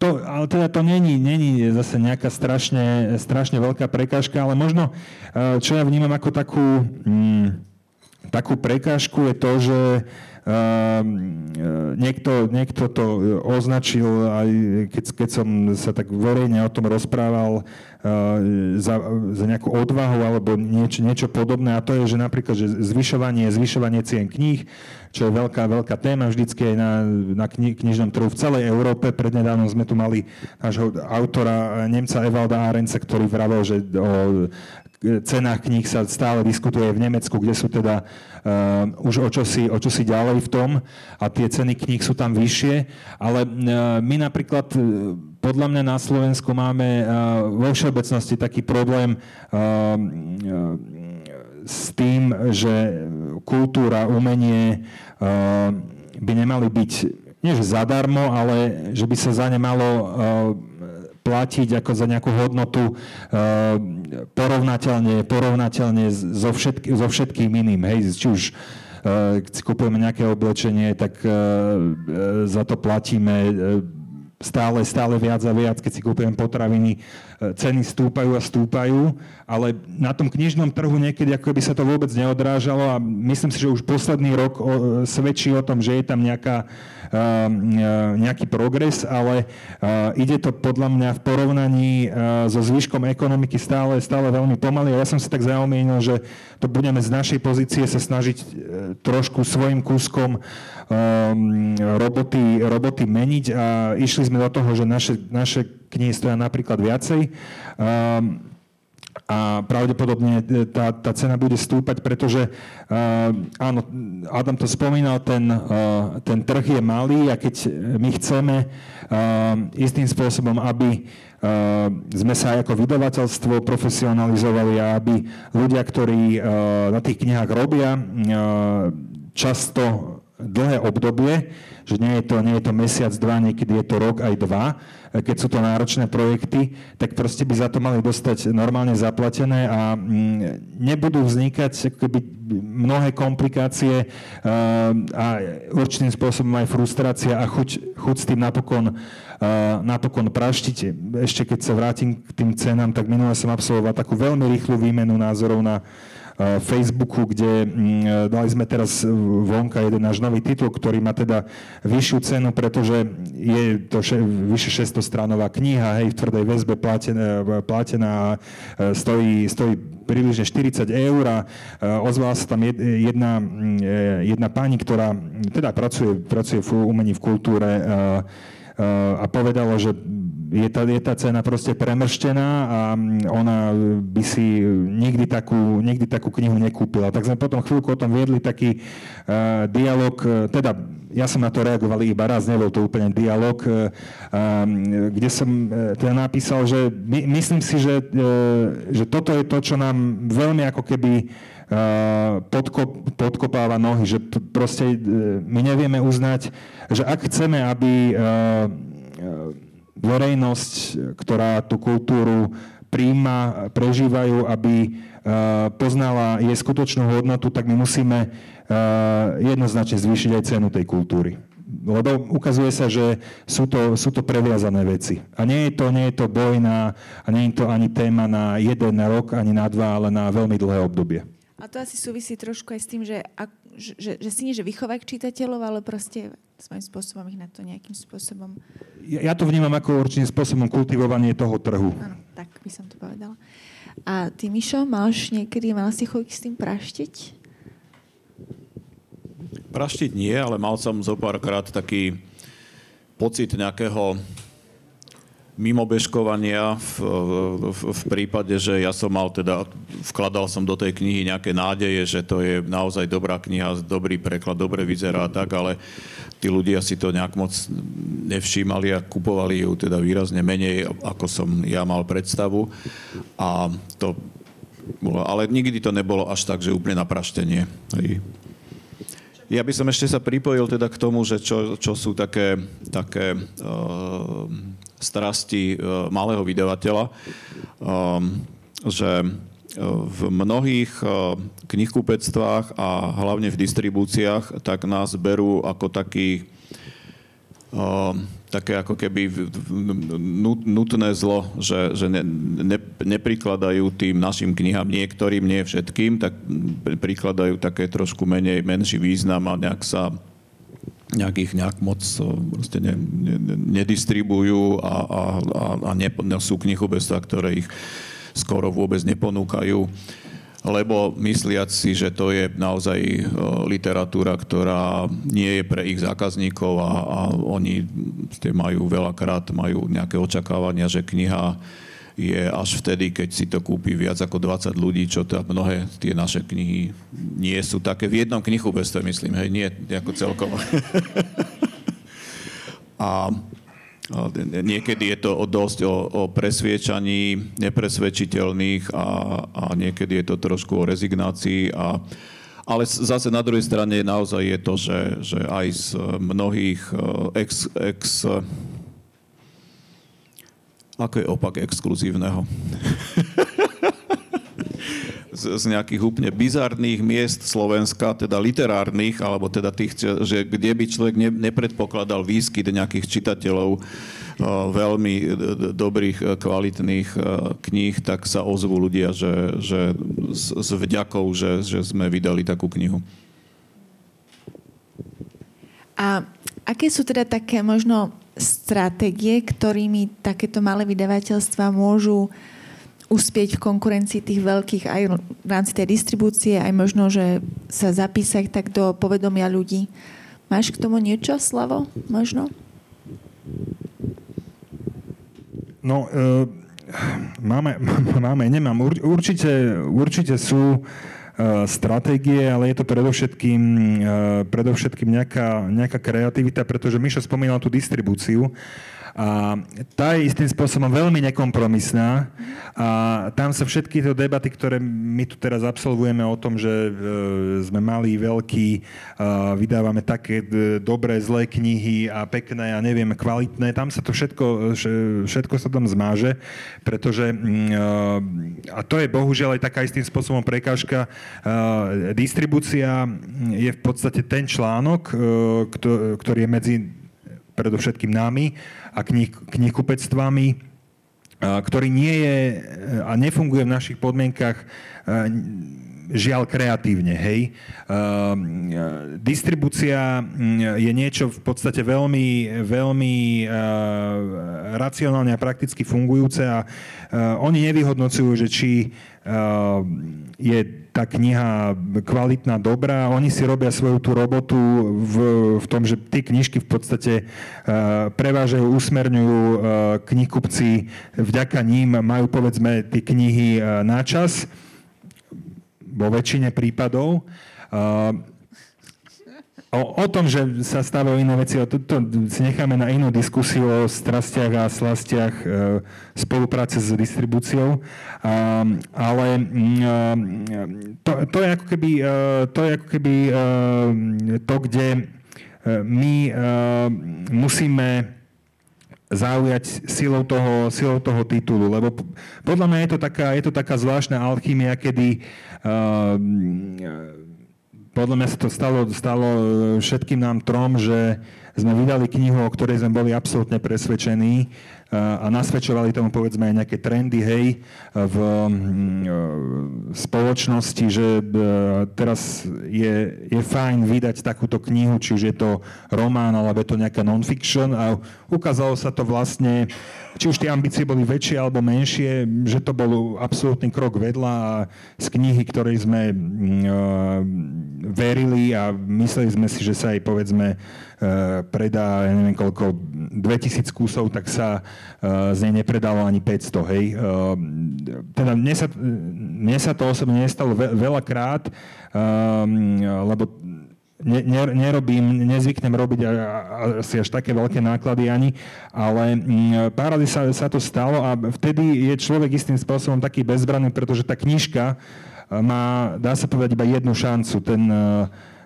to, ale teda to není, není zase nejaká strašne, strašne veľká prekážka, ale možno, čo ja vnímam ako takú, mm, takú prekážku je to, že niekto, niekto to označil, aj keď, keď som sa tak verejne o tom rozprával, e, za, za nejakú odvahu alebo niečo, niečo podobné. A to je, že napríklad že zvyšovanie, zvyšovanie cien kníh, čo je veľká, veľká téma vždycky aj na, na kni, knižnom trhu v celej Európe. Prednedávnom sme tu mali nášho autora Nemca Evalda Arenca, ktorý vravel, že o cenách kníh sa stále diskutuje v Nemecku, kde sú teda uh, už o čosi, o čosi ďalej v tom a tie ceny kníh sú tam vyššie, ale uh, my napríklad uh, podľa mňa na Slovensku máme uh, vo všeobecnosti taký problém uh, s tým, že kultúra, umenie uh, by nemali byť nie že zadarmo, ale že by sa za ne malo uh, platiť ako za nejakú hodnotu uh, porovnateľne, porovnateľne so, všetky, so všetkým iným. Hej, či už uh, keď si kupujeme nejaké oblečenie, tak uh, za to platíme stále, stále viac a viac, keď si kúpujem potraviny, ceny stúpajú a stúpajú, ale na tom knižnom trhu niekedy ako by sa to vôbec neodrážalo a myslím si, že už posledný rok svedčí o tom, že je tam nejaká Ehm, e, nejaký progres, ale e, ide to podľa mňa v porovnaní e, so zvyškom ekonomiky stále, stále veľmi pomaly. Ja som si tak zaumienil, že to budeme z našej pozície sa snažiť trošku svojim kúskom ehm, roboty, roboty meniť a išli sme do toho, že naše, naše knihy stoja napríklad viacej. Um, a pravdepodobne e, tá, tá cena bude stúpať, pretože uh, áno, Adam to spomínal, ten, uh, ten trh je malý a keď my chceme uh, istým spôsobom, aby uh, sme sa aj ako vydavateľstvo profesionalizovali a aby ľudia, ktorí uh, na tých knihách robia, uh, často dlhé obdobie, že nie je to, nie je to mesiac, dva, niekedy je to rok aj dva, keď sú to náročné projekty, tak proste by za to mali dostať normálne zaplatené a mm, nebudú vznikať keby mnohé komplikácie a určitým spôsobom aj frustrácia a chuť, chuť s tým napokon, napokon praštiť. Ešte keď sa vrátim k tým cenám, tak minule som absolvoval takú veľmi rýchlu výmenu názorov na Facebooku, kde mm, dali sme teraz vonka jeden náš nový titul, ktorý má teda vyššiu cenu, pretože je to še, vyše 600 stranová kniha, hej, v tvrdej väzbe platená, platená e, stojí, stojí približne 40 eur a e, ozvala sa tam jedna, mm, e, jedna pani, ktorá teda pracuje, pracuje v umení v kultúre a povedala, že je tá, je tá cena proste premrštená a mm, ona by si nikdy takú, nikdy takú knihu nekúpila. Tak sme potom chvíľku o tom viedli taký uh, dialog, e, teda ja som na to reagoval iba raz, nebol to úplne dialog, uh, kde som uh, teda napísal, že my, myslím si, že, uh, že toto je to, čo nám veľmi ako keby podkop, podkopáva nohy, že proste my nevieme uznať, že ak chceme, aby verejnosť, ktorá tú kultúru príjma, prežívajú, aby e, poznala jej skutočnú hodnotu, tak my musíme e, jednoznačne zvýšiť aj cenu tej kultúry. Lebo ukazuje sa, že sú to, sú to previazané veci. A nie je to, nie je to boj na, a nie je to ani téma na jeden rok, ani na dva, ale na veľmi dlhé obdobie. A to asi súvisí trošku aj s tým, že, ak, že, že si nie, že vychovať čitateľov, ale proste svojím spôsobom ich na to nejakým spôsobom... Ja, ja to vnímam ako určitým spôsobom kultivovanie toho trhu. Áno, tak by som to povedala. A ty, Mišo, máš niekedy, mal si chuť s tým praštiť? Praštiť nie, ale mal som zo párkrát taký pocit nejakého mimobežkovania v, v, v prípade, že ja som mal teda, vkladal som do tej knihy nejaké nádeje, že to je naozaj dobrá kniha, dobrý preklad, dobre vyzerá tak, ale tí ľudia si to nejak moc nevšímali a kupovali ju teda výrazne menej, ako som ja mal predstavu. A to bolo, ale nikdy to nebolo až tak, že úplne napraštenie. Ja by som ešte sa pripojil teda k tomu, že čo, čo sú také, také uh, strasti uh, malého vydavateľa, um, že v mnohých knihkupectvách a hlavne v distribúciách tak nás berú ako taký také ako keby nutné zlo, že, že ne, ne, neprikladajú tým našim knihám niektorým, nie všetkým, tak prikladajú také trošku menej, menší význam a nejak sa nejakých nejak moc proste ne, ne, nedistribujú a, a, a, a ne, sú knihubectva, ktoré ich skoro vôbec neponúkajú. Lebo mysliac si, že to je naozaj e, literatúra, ktorá nie je pre ich zákazníkov a, a oni majú veľakrát majú nejaké očakávania, že kniha je až vtedy, keď si to kúpi viac ako 20 ľudí, čo teda mnohé tie naše knihy nie sú také. V jednom knihubestve, myslím, hej, nie ako celkovo. a Niekedy je to dosť o, o presviečaní nepresvedčiteľných a, a niekedy je to trošku o rezignácii. A, ale zase na druhej strane naozaj je to, že, že aj z mnohých eh, ex, ex ako je opak exkluzívneho? [LAUGHS] z, z nejakých úplne bizarných miest Slovenska, teda literárnych, alebo teda tých, že kde by človek ne, nepredpokladal výskyt nejakých čitateľov veľmi dobrých, kvalitných kníh, tak sa ozvú ľudia, že, že s, s vďakou, že, že sme vydali takú knihu. A aké sú teda také možno stratégie, ktorými takéto malé vydavateľstva môžu uspieť v konkurencii tých veľkých aj v rámci tej distribúcie, aj možno, že sa zapísať tak do povedomia ľudí. Máš k tomu niečo, Slavo? Možno? No, e, máme, [LAUGHS] máme, nemám. Určite, určite sú e, stratégie, ale je to predovšetkým, e, predovšetkým nejaká, nejaká kreativita, pretože Mišo spomínal tú distribúciu. A tá je istým spôsobom veľmi nekompromisná a tam sa všetky tie debaty, ktoré my tu teraz absolvujeme o tom, že e, sme mali veľký, vydávame také e, dobré, zlé knihy a pekné a neviem, kvalitné, tam sa to všetko, všetko sa tam zmáže, pretože mm, a to je bohužiaľ aj taká istým spôsobom prekážka. Distribúcia je v podstate ten článok, e, ktorý je medzi predovšetkým námi a knih, knihkupectvami, ktorý nie je a nefunguje v našich podmienkach žiaľ kreatívne, hej. distribúcia je niečo v podstate veľmi, veľmi racionálne a prakticky fungujúce a oni nevyhodnocujú, že či je tá kniha kvalitná, dobrá. Oni si robia svoju tú robotu v, v tom, že tie knižky v podstate prevážajú, usmerňujú uh, knihkupci. Vďaka ním majú povedzme tie knihy na čas vo väčšine prípadov. Uh, O, o tom, že sa stávajú iné veci, to, to si necháme na inú diskusiu o strastiach a slastiach e, spolupráce s distribúciou. A, ale mm, to, to, je ako keby, e, to je ako keby e, to, kde e, my e, musíme zaujať silou toho, silou toho titulu, lebo podľa mňa je to taká, je to taká zvláštna alchymia, kedy uh, podľa mňa sa to stalo, stalo e, všetkým nám trom, že sme vydali knihu, o ktorej sme boli absolútne presvedčení a nasvedčovali tomu povedzme aj nejaké trendy, hej, v spoločnosti, že e, teraz je, je fajn vydať takúto knihu, či už je to román, alebo je to nejaká non-fiction. A ukázalo sa to vlastne, či už tie ambície boli väčšie alebo menšie, že to bol absolútny krok vedľa a z knihy, ktorej sme verili a mysleli sme si, že sa aj povedzme Eh, predá, ja neviem koľko, 2000 kusov, tak sa eh, z nej nepredalo ani 500, hej. Eh, teda mne sa, mne sa to osobne nestalo veľakrát, lebo ne, nerobím, nezvyknem robiť asi až také veľké náklady ani, ale mm, pár razy sa, sa to stalo a vtedy je človek istým spôsobom taký bezbranný, pretože tá knižka má, dá sa povedať, iba jednu šancu. Ten,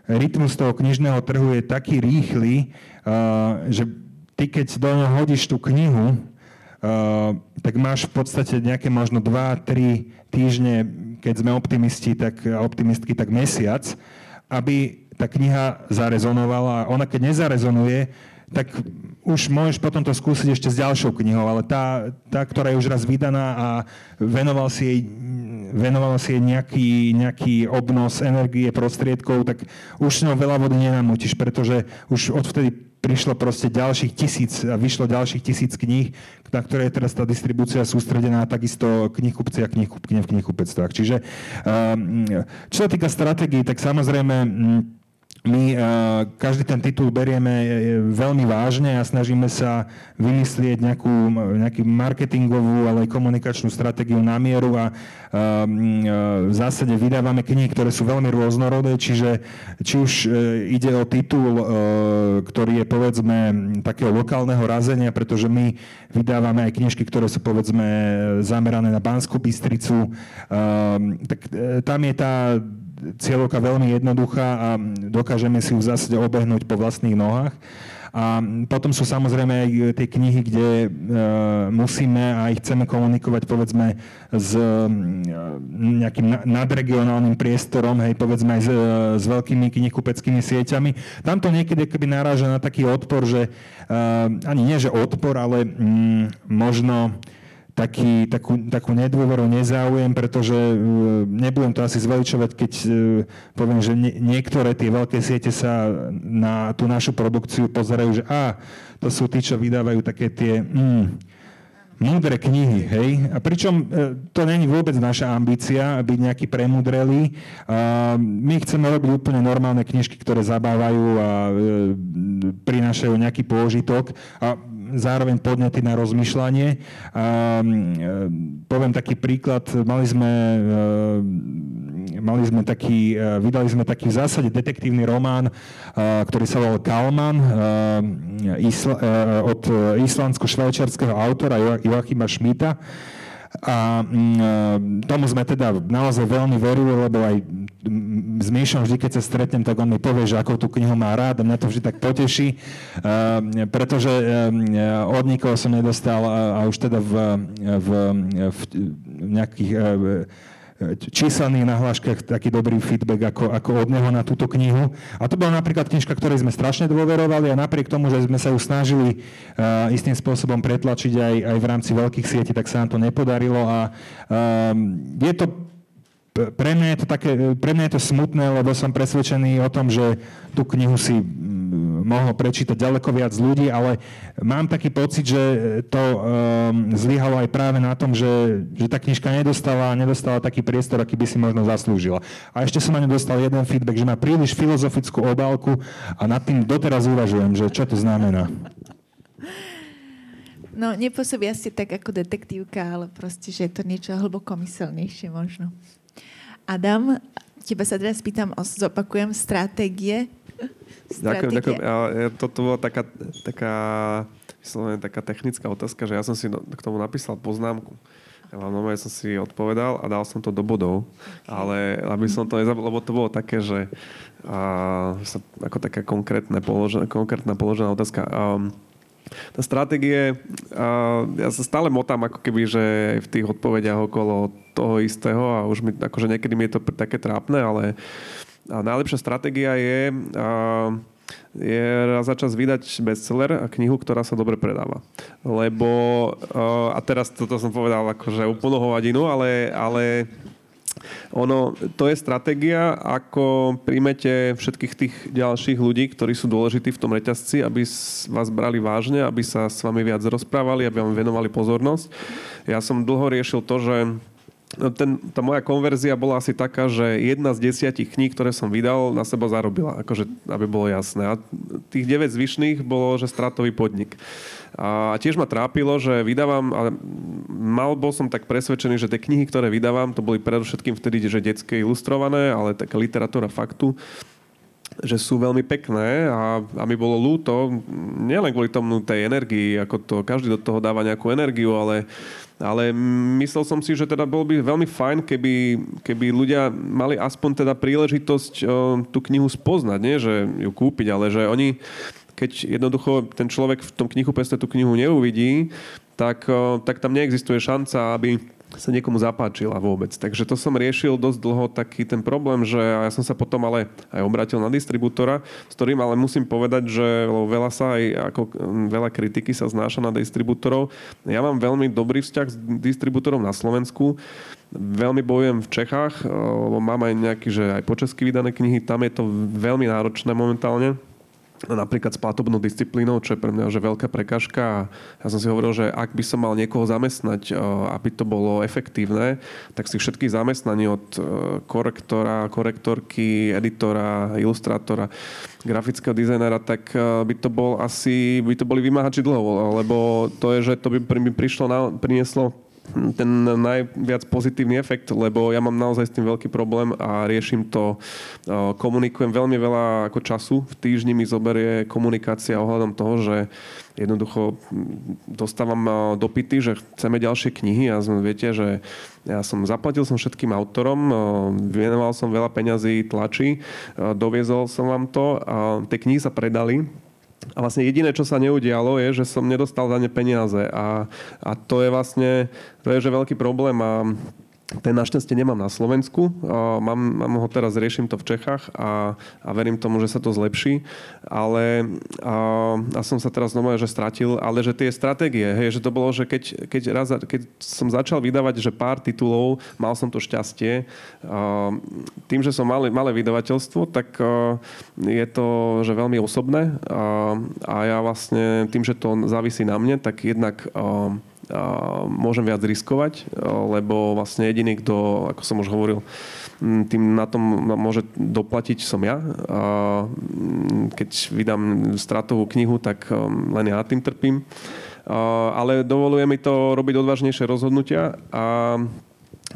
rytmus toho knižného trhu je taký rýchly, že ty keď do neho hodíš tú knihu, tak máš v podstate nejaké možno 2-3 týždne, keď sme optimisti tak, optimistky, tak mesiac, aby tá kniha zarezonovala. Ona keď nezarezonuje, tak už môžeš potom to skúsiť ešte s ďalšou knihou, ale tá, tá ktorá je už raz vydaná a venoval si jej, venoval si jej nejaký, nejaký obnos energie, prostriedkov, tak už s ňou veľa vody nenamútiš, pretože už odvtedy prišlo proste ďalších tisíc a vyšlo ďalších tisíc kníh, na ktoré je teraz tá distribúcia sústredená, takisto knihkupci a knihkupkyne v knihkupectvách. Čiže ehm, čo sa týka stratégií, tak samozrejme my uh, každý ten titul berieme veľmi vážne a snažíme sa vymyslieť nejakú, nejakú marketingovú, ale aj komunikačnú stratégiu na mieru a uh, v zásade vydávame knihy, ktoré sú veľmi rôznorodé, čiže či už ide o titul, ktorý je povedzme takého lokálneho razenia, pretože my vydávame aj knižky, ktoré sú povedzme zamerané na Banskú Bystricu, tak tam je tá cieľovka veľmi jednoduchá a dokážeme si ju zásade obehnúť po vlastných nohách. A potom sú samozrejme aj tie knihy, kde e, musíme a aj chceme komunikovať povedzme s e, nejakým nadregionálnym priestorom, hej, povedzme aj s, e, s veľkými knihkupeckými sieťami. Tam to niekedy keby naráža na taký odpor, že ani nie, že odpor, ale mm, možno taký, takú, takú nedôveru, nezáujem, pretože uh, nebudem to asi zveličovať, keď uh, poviem, že nie, niektoré tie veľké siete sa na tú našu produkciu pozerajú, že a, to sú tí, čo vydávajú také tie mm, múdre knihy, hej? A pričom uh, to není vôbec naša ambícia byť nejaký premudrelý. My chceme robiť úplne normálne knižky, ktoré zabávajú a prinášajú nejaký pôžitok. A zároveň podnety na rozmýšľanie. A, e, poviem taký príklad, mali sme, e, mali sme taký, e, vydali sme taký v zásade detektívny román, ktorý sa volal Kalman od islandsko-švajčiarského autora Joachima Schmidta. A mm, tomu sme teda naozaj veľmi verili, lebo aj s Míšom vždy, keď sa stretnem, tak on mi povie, že ako tú knihu má rád a mňa to vždy tak poteší, pretože od nikoho som nedostal a už teda v, v, v nejakých číselných nahláškach taký dobrý feedback ako, ako od neho na túto knihu. A to bola napríklad knižka, ktorej sme strašne dôverovali a napriek tomu, že sme sa ju snažili uh, istým spôsobom pretlačiť aj, aj v rámci veľkých sietí, tak sa nám to nepodarilo a um, je to pre mňa, je to také, pre mňa je to smutné, lebo som presvedčený o tom, že tú knihu si mohlo prečítať ďaleko viac ľudí, ale mám taký pocit, že to um, zlyhalo aj práve na tom, že, že tá knižka nedostala, nedostala taký priestor, aký by si možno zaslúžila. A ešte som na ňu dostal jeden feedback, že má príliš filozofickú obálku a nad tým doteraz uvažujem, že čo to znamená. No, nepôsobia ste tak ako detektívka, ale proste, že je to niečo hlbokomyselnejšie možno. Adam, teba sa teraz pýtam, zopakujem, stratégie. Ďakujem, ďakujem. Ja, toto bola taká, taká, taká technická otázka, že ja som si k tomu napísal poznámku. Normálne som si odpovedal a dal som to do bodov, ale aby som to nezabudol, lebo to bolo také, že a, sa, ako taká konkrétna položená, konkrétna položená otázka. Um, tá stratégie, ja sa stále motám ako keby, že v tých odpovediach okolo toho istého a už mi, akože niekedy mi je to také trápne, ale najlepšia stratégia je je raz za čas vydať bestseller a knihu, ktorá sa dobre predáva. Lebo, a teraz toto som povedal akože úplnú hovadinu, ale, ale ono, to je stratégia, ako príjmete všetkých tých ďalších ľudí, ktorí sú dôležití v tom reťazci, aby vás brali vážne, aby sa s vami viac rozprávali, aby vám venovali pozornosť. Ja som dlho riešil to, že ten, tá moja konverzia bola asi taká, že jedna z desiatich kníh, ktoré som vydal, na seba zarobila, akože, aby bolo jasné. A tých 9 zvyšných bolo, že stratový podnik. A tiež ma trápilo, že vydávam, ale mal bol som tak presvedčený, že tie knihy, ktoré vydávam, to boli predovšetkým vtedy, že detské ilustrované, ale taká literatúra faktu že sú veľmi pekné a, a mi bolo ľúto, nielen kvôli tomu tej energii, ako to každý do toho dáva nejakú energiu, ale, ale myslel som si, že teda bolo by veľmi fajn, keby, keby ľudia mali aspoň teda príležitosť o, tú knihu spoznať, nie? Že ju kúpiť, ale že oni, keď jednoducho ten človek v tom knihu tú knihu neuvidí, tak, o, tak tam neexistuje šanca, aby sa niekomu zapáčila vôbec. Takže to som riešil dosť dlho taký ten problém, že ja som sa potom ale aj obratil na distribútora, s ktorým ale musím povedať, že veľa sa aj ako veľa kritiky sa znáša na distribútorov. Ja mám veľmi dobrý vzťah s distribútorom na Slovensku. Veľmi bojujem v Čechách, lebo mám aj nejaký, že aj po česky vydané knihy, tam je to veľmi náročné momentálne napríklad s platobnou disciplínou, čo je pre mňa že veľká prekažka. Ja som si hovoril, že ak by som mal niekoho zamestnať, aby to bolo efektívne, tak si všetky zamestnaní od korektora, korektorky, editora, ilustrátora, grafického dizajnera, tak by to bol asi, by to boli vymáhači dlho, lebo to je, že to by mi prišlo, na, prinieslo ten najviac pozitívny efekt, lebo ja mám naozaj s tým veľký problém a riešim to, komunikujem veľmi veľa ako času. V týždni mi zoberie komunikácia ohľadom toho, že jednoducho dostávam dopity, že chceme ďalšie knihy a viete, že ja som zaplatil som všetkým autorom, venoval som veľa peňazí tlači, doviezol som vám to, tie knihy sa predali, a vlastne jediné, čo sa neudialo, je, že som nedostal za ne peniaze. A, a to je vlastne, to je že veľký problém. A ten našťastie nemám na Slovensku, mám, mám ho teraz, riešim to v Čechách a, a verím tomu, že sa to zlepší, ale a, a som sa teraz znova, že stratil, ale že tie stratégie, hej, že to bolo, že keď, keď, raz, keď som začal vydávať, že pár titulov, mal som to šťastie, a, tým, že som malé, malé vydavateľstvo, tak a, je to, že veľmi osobné. A, a ja vlastne tým, že to závisí na mne, tak jednak a, môžem viac riskovať, lebo vlastne jediný, kto, ako som už hovoril, tým na tom môže doplatiť som ja. Keď vydám stratovú knihu, tak len ja tým trpím. Ale dovoluje mi to robiť odvážnejšie rozhodnutia a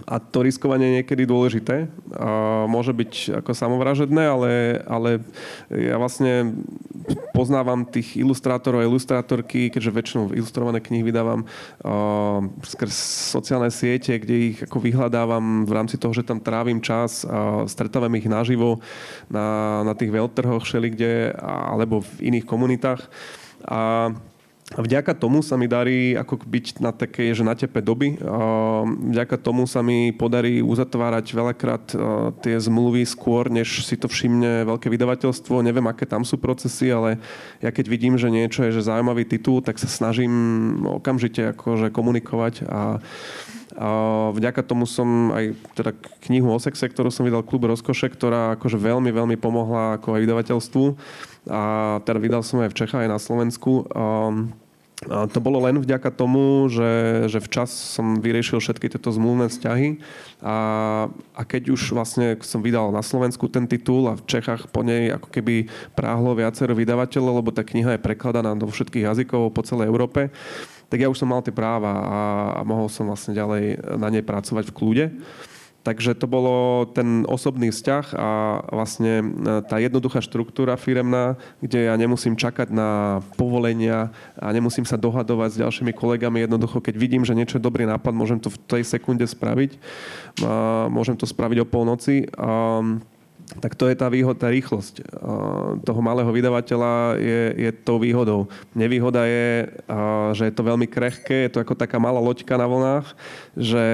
a to riskovanie je niekedy dôležité. A môže byť ako samovražedné, ale, ale ja vlastne poznávam tých ilustrátorov a ilustrátorky, keďže väčšinou ilustrované knihy vydávam uh, skrz sociálne siete, kde ich ako vyhľadávam v rámci toho, že tam trávim čas a stretávam ich naživo na, na tých veľtrhoch všelikde alebo v iných komunitách. A vďaka tomu sa mi darí ako byť na také, že na tepe doby. Vďaka tomu sa mi podarí uzatvárať veľakrát tie zmluvy skôr, než si to všimne veľké vydavateľstvo. Neviem, aké tam sú procesy, ale ja keď vidím, že niečo je že zaujímavý titul, tak sa snažím okamžite akože komunikovať a a vďaka tomu som aj teda knihu o sexe, ktorú som vydal Klub rozkoše, ktorá akože veľmi, veľmi pomohla ako aj vydavateľstvu. A teda vydal som aj v Čechách, aj na Slovensku. A to bolo len vďaka tomu, že, že včas som vyriešil všetky tieto zmluvné vzťahy a, a keď už vlastne som vydal na Slovensku ten titul a v Čechách po nej ako keby práhlo viacero vydavateľov, lebo tá kniha je prekladaná do všetkých jazykov po celej Európe, tak ja už som mal tie práva a, a mohol som vlastne ďalej na nej pracovať v kľude. Takže to bolo ten osobný vzťah a vlastne e, tá jednoduchá štruktúra firemná, kde ja nemusím čakať na povolenia a nemusím sa dohadovať s ďalšími kolegami. Jednoducho, keď vidím, že niečo je dobrý nápad, môžem to v tej sekunde spraviť. Môžem to spraviť o polnoci tak to je tá výhoda, tá rýchlosť toho malého vydavateľa je, je tou výhodou. Nevýhoda je, že je to veľmi krehké, je to ako taká malá loďka na vlnách, že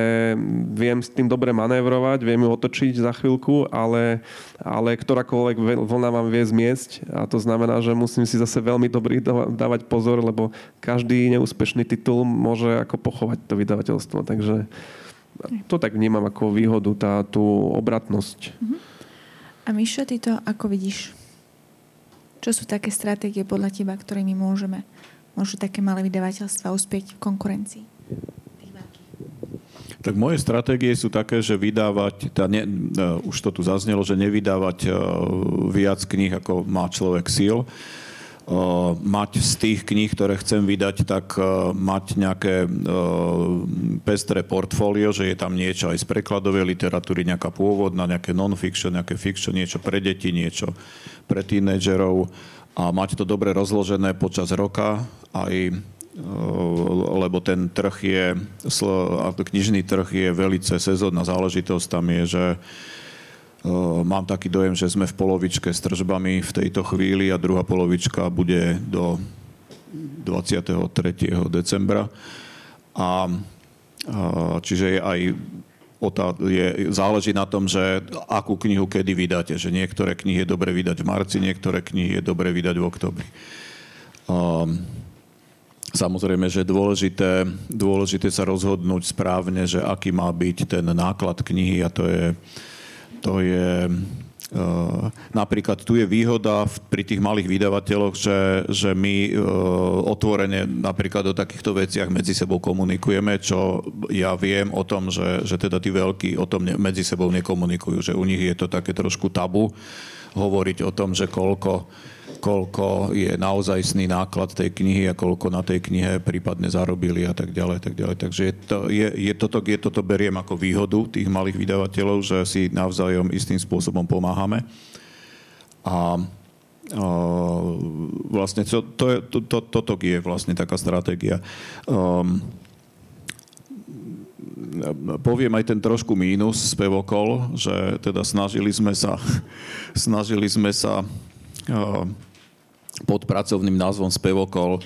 viem s tým dobre manévrovať, viem ju otočiť za chvíľku, ale, ale ktorákoľvek vlna vám vie zmiesť a to znamená, že musím si zase veľmi dobrý dávať pozor, lebo každý neúspešný titul môže ako pochovať to vydavateľstvo. Takže to tak vnímam ako výhodu, tá, tú obratnosť. Mm-hmm. A Mišo, ty to ako vidíš? Čo sú také stratégie podľa teba, ktorými môžeme, môžu také malé vydavateľstva uspieť v konkurencii? Tak moje stratégie sú také, že vydávať, tá ne, uh, už to tu zaznelo, že nevydávať uh, viac kníh, ako má človek síl. Mať z tých kníh, ktoré chcem vydať, tak mať nejaké pestré portfólio, že je tam niečo aj z prekladovej literatúry, nejaká pôvodná, nejaké non-fiction, nejaké fiction, niečo pre deti, niečo pre tínedžerov a mať to dobre rozložené počas roka aj lebo ten trh je, knižný trh je velice sezónna záležitosť. Tam je, že mám taký dojem, že sme v polovičke s tržbami v tejto chvíli a druhá polovička bude do 23. decembra. A, čiže je aj je, záleží na tom, že akú knihu kedy vydáte. Že niektoré knihy je dobre vydať v marci, niektoré knihy je dobre vydať v oktobri. Um, Samozrejme, že je dôležité, dôležité sa rozhodnúť správne, že aký má byť ten náklad knihy a to je, to je Uh, napríklad tu je výhoda pri tých malých vydavateľoch, že, že my uh, otvorene napríklad o takýchto veciach medzi sebou komunikujeme, čo ja viem o tom, že, že teda tí veľkí o tom medzi sebou nekomunikujú, že u nich je to také trošku tabu hovoriť o tom, že koľko koľko je naozajstný náklad tej knihy a koľko na tej knihe prípadne zarobili a tak ďalej. Tak ďalej. Takže je, to, je, je, toto, je toto beriem ako výhodu tých malých vydavateľov, že si navzájom istým spôsobom pomáhame. A vlastne to, to, to, to, toto je vlastne taká stratégia. Um, poviem aj ten trošku mínus z Pevokol, že teda snažili sme sa, [LAUGHS] snažili sme sa uh, pod pracovným názvom Spevokol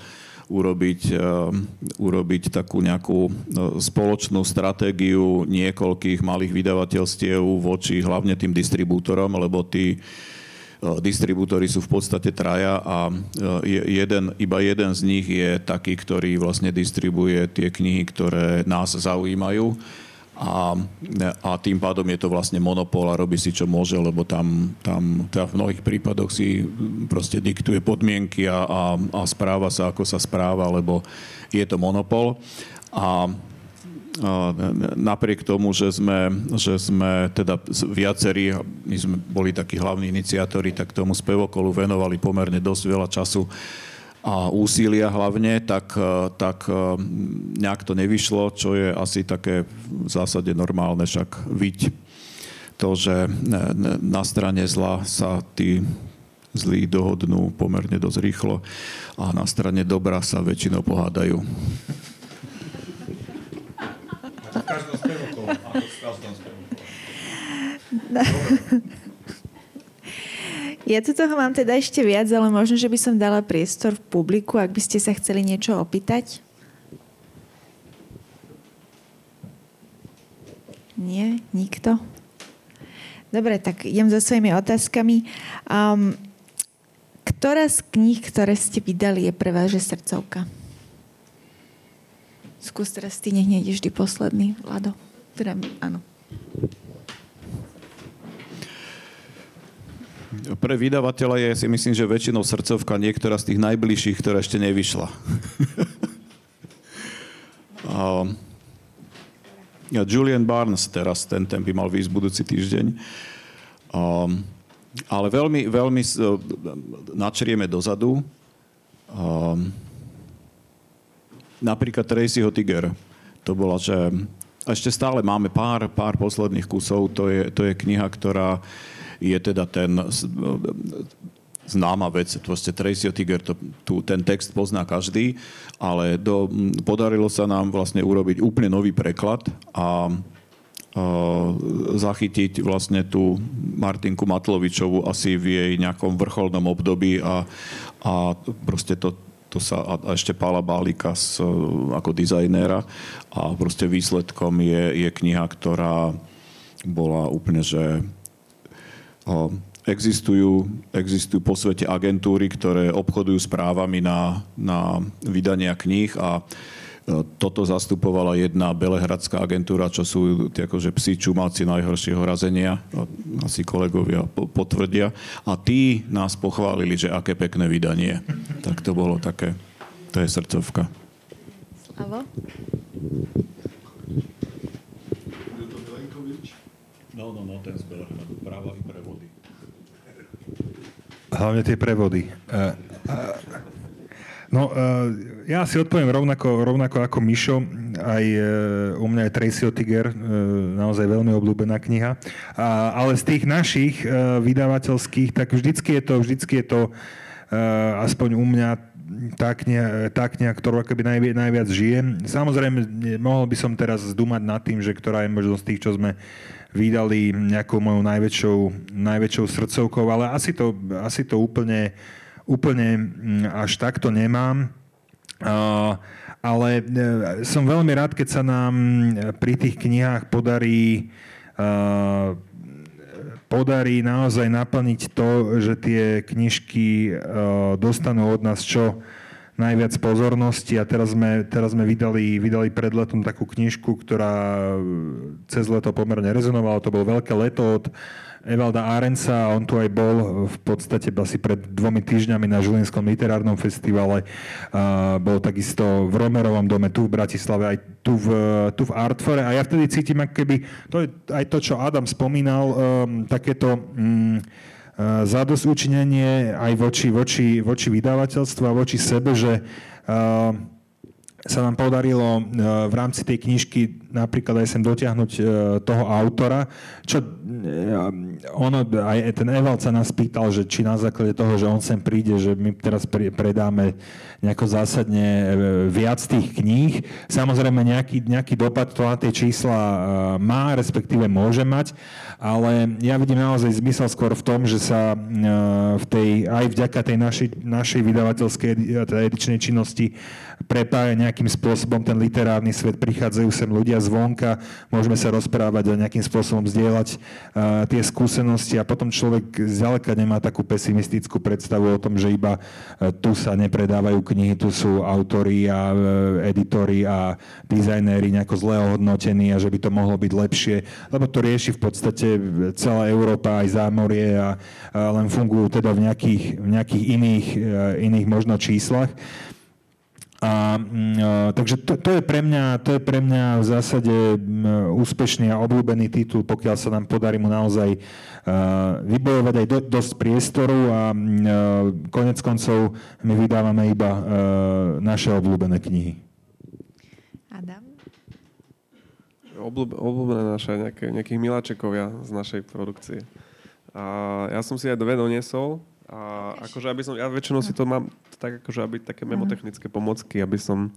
urobiť, uh, urobiť takú nejakú uh, spoločnú stratégiu niekoľkých malých vydavateľstiev voči hlavne tým distribútorom, lebo tí distribútory sú v podstate traja a jeden, iba jeden z nich je taký, ktorý vlastne distribuje tie knihy, ktoré nás zaujímajú a, a tým pádom je to vlastne monopol a robí si čo môže, lebo tam, tam teda v mnohých prípadoch si proste diktuje podmienky a, a, a správa sa, ako sa správa, lebo je to monopol. A napriek tomu, že sme, že sme teda viacerí, my sme boli takí hlavní iniciátori, tak tomu spevokolu venovali pomerne dosť veľa času a úsilia hlavne, tak, e, tak e, nejak to nevyšlo, čo je asi také v zásade normálne, však viť. To, že na strane zla sa tí zlí dohodnú pomerne dosť rýchlo a na strane dobra sa väčšinou pohádajú. v každom [LAUGHS] Ja tu toho mám teda ešte viac, ale možno, že by som dala priestor v publiku, ak by ste sa chceli niečo opýtať. Nie? Nikto? Dobre, tak idem so svojimi otázkami. Um, ktorá z kníh, ktoré ste vydali, je pre vás srdcovka? Skús teraz ty, nech nejde vždy posledný, Vlado. Teda, áno. Pre vydavateľa je si myslím, že väčšinou srdcovka niektorá z tých najbližších, ktorá ešte nevyšla. [LAUGHS] a, Julian Barnes teraz, ten, ten by mal výjsť budúci týždeň. A, ale veľmi, veľmi načrieme dozadu. A, napríklad Tracyho Tiger. To bola, že ešte stále máme pár, pár posledných kusov. To je, to je kniha, ktorá je teda ten známa vec, proste Tracy Tiger, to, tu, ten text pozná každý, ale do, podarilo sa nám vlastne urobiť úplne nový preklad a zachytiť vlastne tú Martinku Matlovičovu asi v jej nejakom vrcholnom období a, a proste to, to sa, a ešte Pála Bálika s, ako dizajnéra a proste výsledkom je, je kniha, ktorá bola úplne, že Existujú, existujú po svete agentúry, ktoré obchodujú s právami na, na vydania kníh a e, toto zastupovala jedna belehradská agentúra, čo sú akože psi čumáci najhoršieho razenia, asi kolegovia potvrdia. A tí nás pochválili, že aké pekné vydanie. Tak to bolo také, to je srdcovka. Slavo? No, no, no, ten z Belehradu, práva i prevody. Hlavne tie prevody. Uh, uh, No, uh, ja si odpoviem rovnako, rovnako ako Mišo. Aj u mňa je Tracy Otiger, naozaj veľmi obľúbená kniha. Ale z tých našich vydavateľských, tak vždycky je to, vždycky je to aspoň u mňa tá kniha, tá kniha ktorú akoby najviac, najviac žijem. Samozrejme, mohol by som teraz zdúmať nad tým, že ktorá je možno z tých, čo sme vydali nejakou mojou najväčšou, najväčšou srdcovkou, ale asi to, asi to úplne uh, úplne mm, až takto nemám. Ale e, som veľmi rád, keď sa nám pri tých knihách podarí podarí naozaj naplniť to, že tie knižky dostanú od nás čo najviac pozornosti a teraz sme, teraz sme vydali, vydali pred letom takú knižku, ktorá cez leto pomerne rezonovala. To bolo veľké leto od Evalda Arenca, on tu aj bol v podstate asi pred dvomi týždňami na Žilinskom literárnom festivale. bol takisto v Romerovom dome, tu v Bratislave, aj tu v, tu v Artfore. A ja vtedy cítim, ako keby, to je aj to, čo Adam spomínal, um, takéto um, zadosť učinenie aj voči, voči, voči vydavateľstvu a voči sebe, že sa nám podarilo v rámci tej knižky napríklad aj sem dotiahnuť toho autora, čo ono, aj ten Evald sa nás pýtal, že či na základe toho, že on sem príde, že my teraz predáme nejako zásadne e, viac tých kníh. Samozrejme nejaký, nejaký dopad to na tie čísla e, má, respektíve môže mať, ale ja vidím naozaj zmysel skôr v tom, že sa e, v tej, aj vďaka tej našej, našej vydavateľskej edičnej činnosti prepája nejakým spôsobom ten literárny svet, prichádzajú sem ľudia zvonka, môžeme sa rozprávať a nejakým spôsobom zdieľať uh, tie skúsenosti a potom človek zďaleka nemá takú pesimistickú predstavu o tom, že iba uh, tu sa nepredávajú knihy, tu sú autori a uh, editori a dizajnéri nejako zle ohodnotení a že by to mohlo byť lepšie, lebo to rieši v podstate celá Európa aj zámorie a, a len fungujú teda v nejakých, v nejakých iných, iných možno číslach. A, mm, takže to, to, je pre mňa, to je pre mňa v zásade úspešný a obľúbený titul, pokiaľ sa nám podarí mu naozaj uh, vybojovať aj do, dosť priestoru a uh, konec koncov my vydávame iba uh, naše obľúbené knihy. Adam? obľúbené naše nejaké, nejakých miláčekovia z našej produkcie. A ja som si aj dve doniesol. A akože aby som, ja väčšinou si to mám tak akože, aby také mhm. memotechnické pomocky, aby som,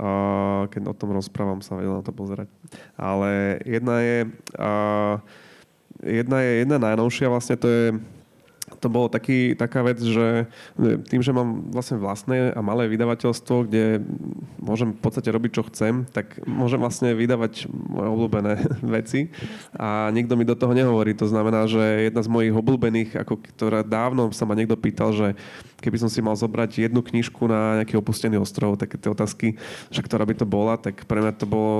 uh, keď o tom rozprávam, sa vedel na to pozerať. Ale jedna je, uh, jedna je jedna najnovšia, vlastne to je to bolo taký, taká vec, že tým, že mám vlastne vlastné a malé vydavateľstvo, kde môžem v podstate robiť, čo chcem, tak môžem vlastne vydávať moje obľúbené [LAUGHS] veci a nikto mi do toho nehovorí. To znamená, že jedna z mojich obľúbených, ako ktorá dávno sa ma niekto pýtal, že keby som si mal zobrať jednu knižku na nejaký opustený ostrov, také tie otázky, že ktorá by to bola, tak pre mňa to bolo,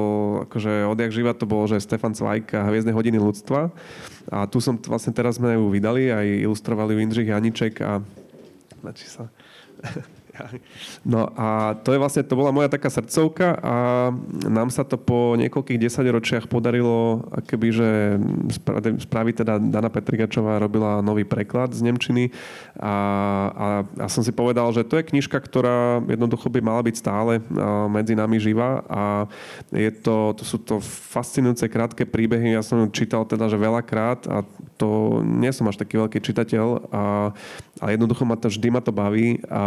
akože odjak živa to bolo, že Stefan Zweig a Hviezdne hodiny ľudstva. A tu som vlastne teraz sme ju vydali, aj ilustrovali ju Janiček a... Načí sa. [LAUGHS] No a to je vlastne, to bola moja taká srdcovka a nám sa to po niekoľkých desaťročiach podarilo, keby, že spraví teda Dana Petrigačová robila nový preklad z Nemčiny a, a, a som si povedal, že to je knižka, ktorá jednoducho by mala byť stále medzi nami živá a je to, to sú to fascinujúce krátke príbehy, ja som čítal teda, že veľakrát a to nie som až taký veľký čitateľ, a, ale jednoducho ma to vždy ma to baví a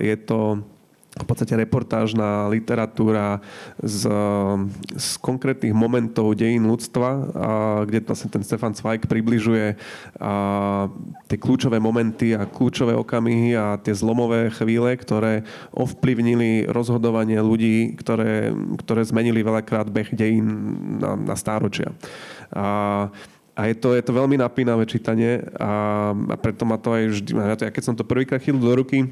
je to v podstate reportážna literatúra z, z konkrétnych momentov dejín ľudstva, a, kde vlastne ten Stefan Zweig približuje a, tie kľúčové momenty a kľúčové okamihy a tie zlomové chvíle, ktoré ovplyvnili rozhodovanie ľudí, ktoré, ktoré zmenili veľakrát beh dejín na, na stáročia. A, a je to, je to veľmi napínavé čítanie a, a preto ma to aj vždy... Ja keď som to prvýkrát chytil do ruky,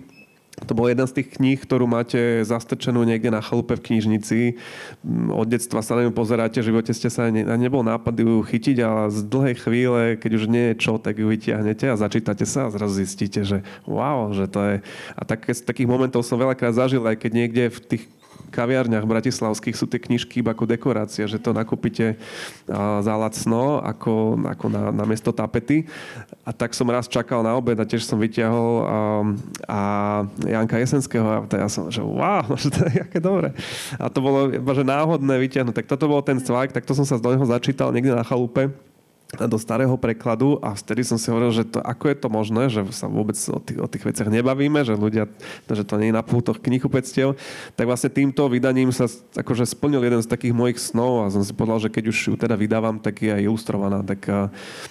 to bol jeden z tých kníh, ktorú máte zastrčenú niekde na chalupe v knižnici. Mm, od detstva sa na ňu pozeráte, v živote ste sa ne, nebol nápad ju chytiť, ale z dlhej chvíle, keď už nie je čo, tak ju vytiahnete a začítate sa a zrazu zistíte, že wow, že to je... A tak, takých momentov som veľakrát zažil, aj keď niekde v tých kaviarniach bratislavských sú tie knižky iba ako dekorácia, že to nakúpite za lacno, ako, ako na, na miesto tapety. A tak som raz čakal na obed a tiež som vyťahol a, a Janka Jesenského a ja som, že wow, [LAUGHS] že to je aké dobré. A to bolo že náhodné vyťahnuť. Tak toto bol ten cvak, tak to som sa z neho začítal niekde na chalupe do starého prekladu a vtedy som si hovoril, že to, ako je to možné, že sa vôbec o tých, o tých veciach nebavíme, že ľudia, že to nie je na pútoch knihupectiev, tak vlastne týmto vydaním sa akože splnil jeden z takých mojich snov a som si povedal, že keď už ju teda vydávam, tak je aj ilustrovaná. Tak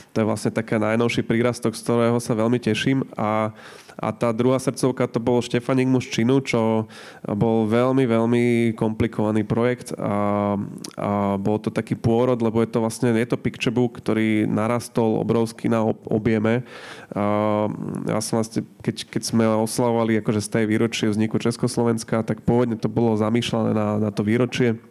to je vlastne taký najnovší prírastok, z ktorého sa veľmi teším a a tá druhá srdcovka to bol Štefanik muž činu, čo bol veľmi, veľmi komplikovaný projekt a, a bol to taký pôrod, lebo je to vlastne, je to picture book, ktorý narastol obrovský na objeme. A ja som vlastne, keď, keď sme oslavovali akože z tej výročie vzniku Československa, tak pôvodne to bolo zamýšľané na, na to výročie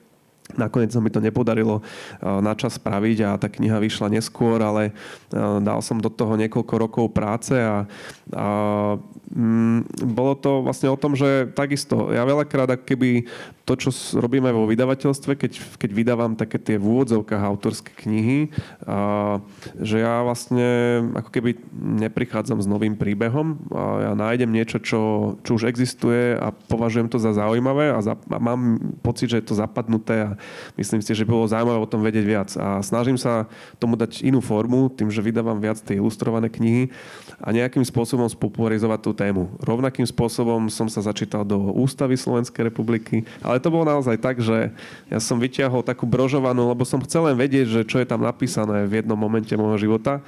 Nakoniec sa mi to nepodarilo eh, na čas spraviť a tá kniha vyšla neskôr, ale eh, dal som do toho niekoľko rokov práce a, a mm, bolo to vlastne o tom, že takisto, ja veľakrát keby to, čo robíme vo vydavateľstve, keď, keď vydávam také tie v úvodzovkách autorské knihy, a, že ja vlastne ako keby neprichádzam s novým príbehom, a ja nájdem niečo, čo, čo už existuje a považujem to za zaujímavé a, za, a mám pocit, že je to zapadnuté a myslím si, že bolo zaujímavé o tom vedieť viac. A snažím sa tomu dať inú formu, tým, že vydávam viac tie ilustrované knihy a nejakým spôsobom spopularizovať tú tému. Rovnakým spôsobom som sa začítal do Ústavy Slovenskej republiky, ale to bolo naozaj tak, že ja som vyťahol takú brožovanú, lebo som chcel len vedieť, že čo je tam napísané v jednom momente môjho života.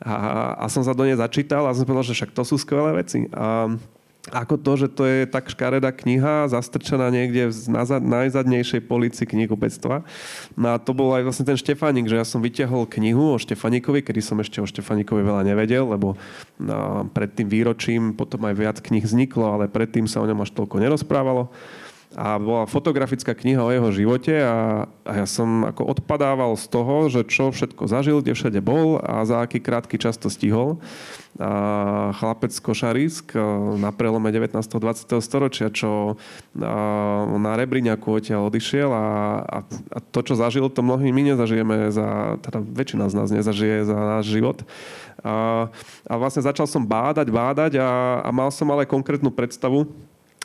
A, a som sa do nej začítal a som povedal, že však to sú skvelé veci. A ako to, že to je tak škaredá kniha, zastrčená niekde v najzadnejšej polici knihkupectva. No a to bol aj vlastne ten Štefánik, že ja som vyťahol knihu o Štefánikovi, kedy som ešte o Štefánikovi veľa nevedel, lebo no, pred tým výročím potom aj viac knih vzniklo, ale predtým sa o ňom až toľko nerozprávalo a bola fotografická kniha o jeho živote a, a ja som ako odpadával z toho, že čo všetko zažil, kde všade bol a za aký krátky čas to stihol. A chlapec Košarisk na prelome 19. 20. storočia, čo na Rebriňaku odtiaľ odišiel a, a, a to, čo zažil, to mnohí my nezažijeme za, teda väčšina z nás nezažije za náš život. A, a vlastne začal som bádať, bádať a, a mal som ale konkrétnu predstavu,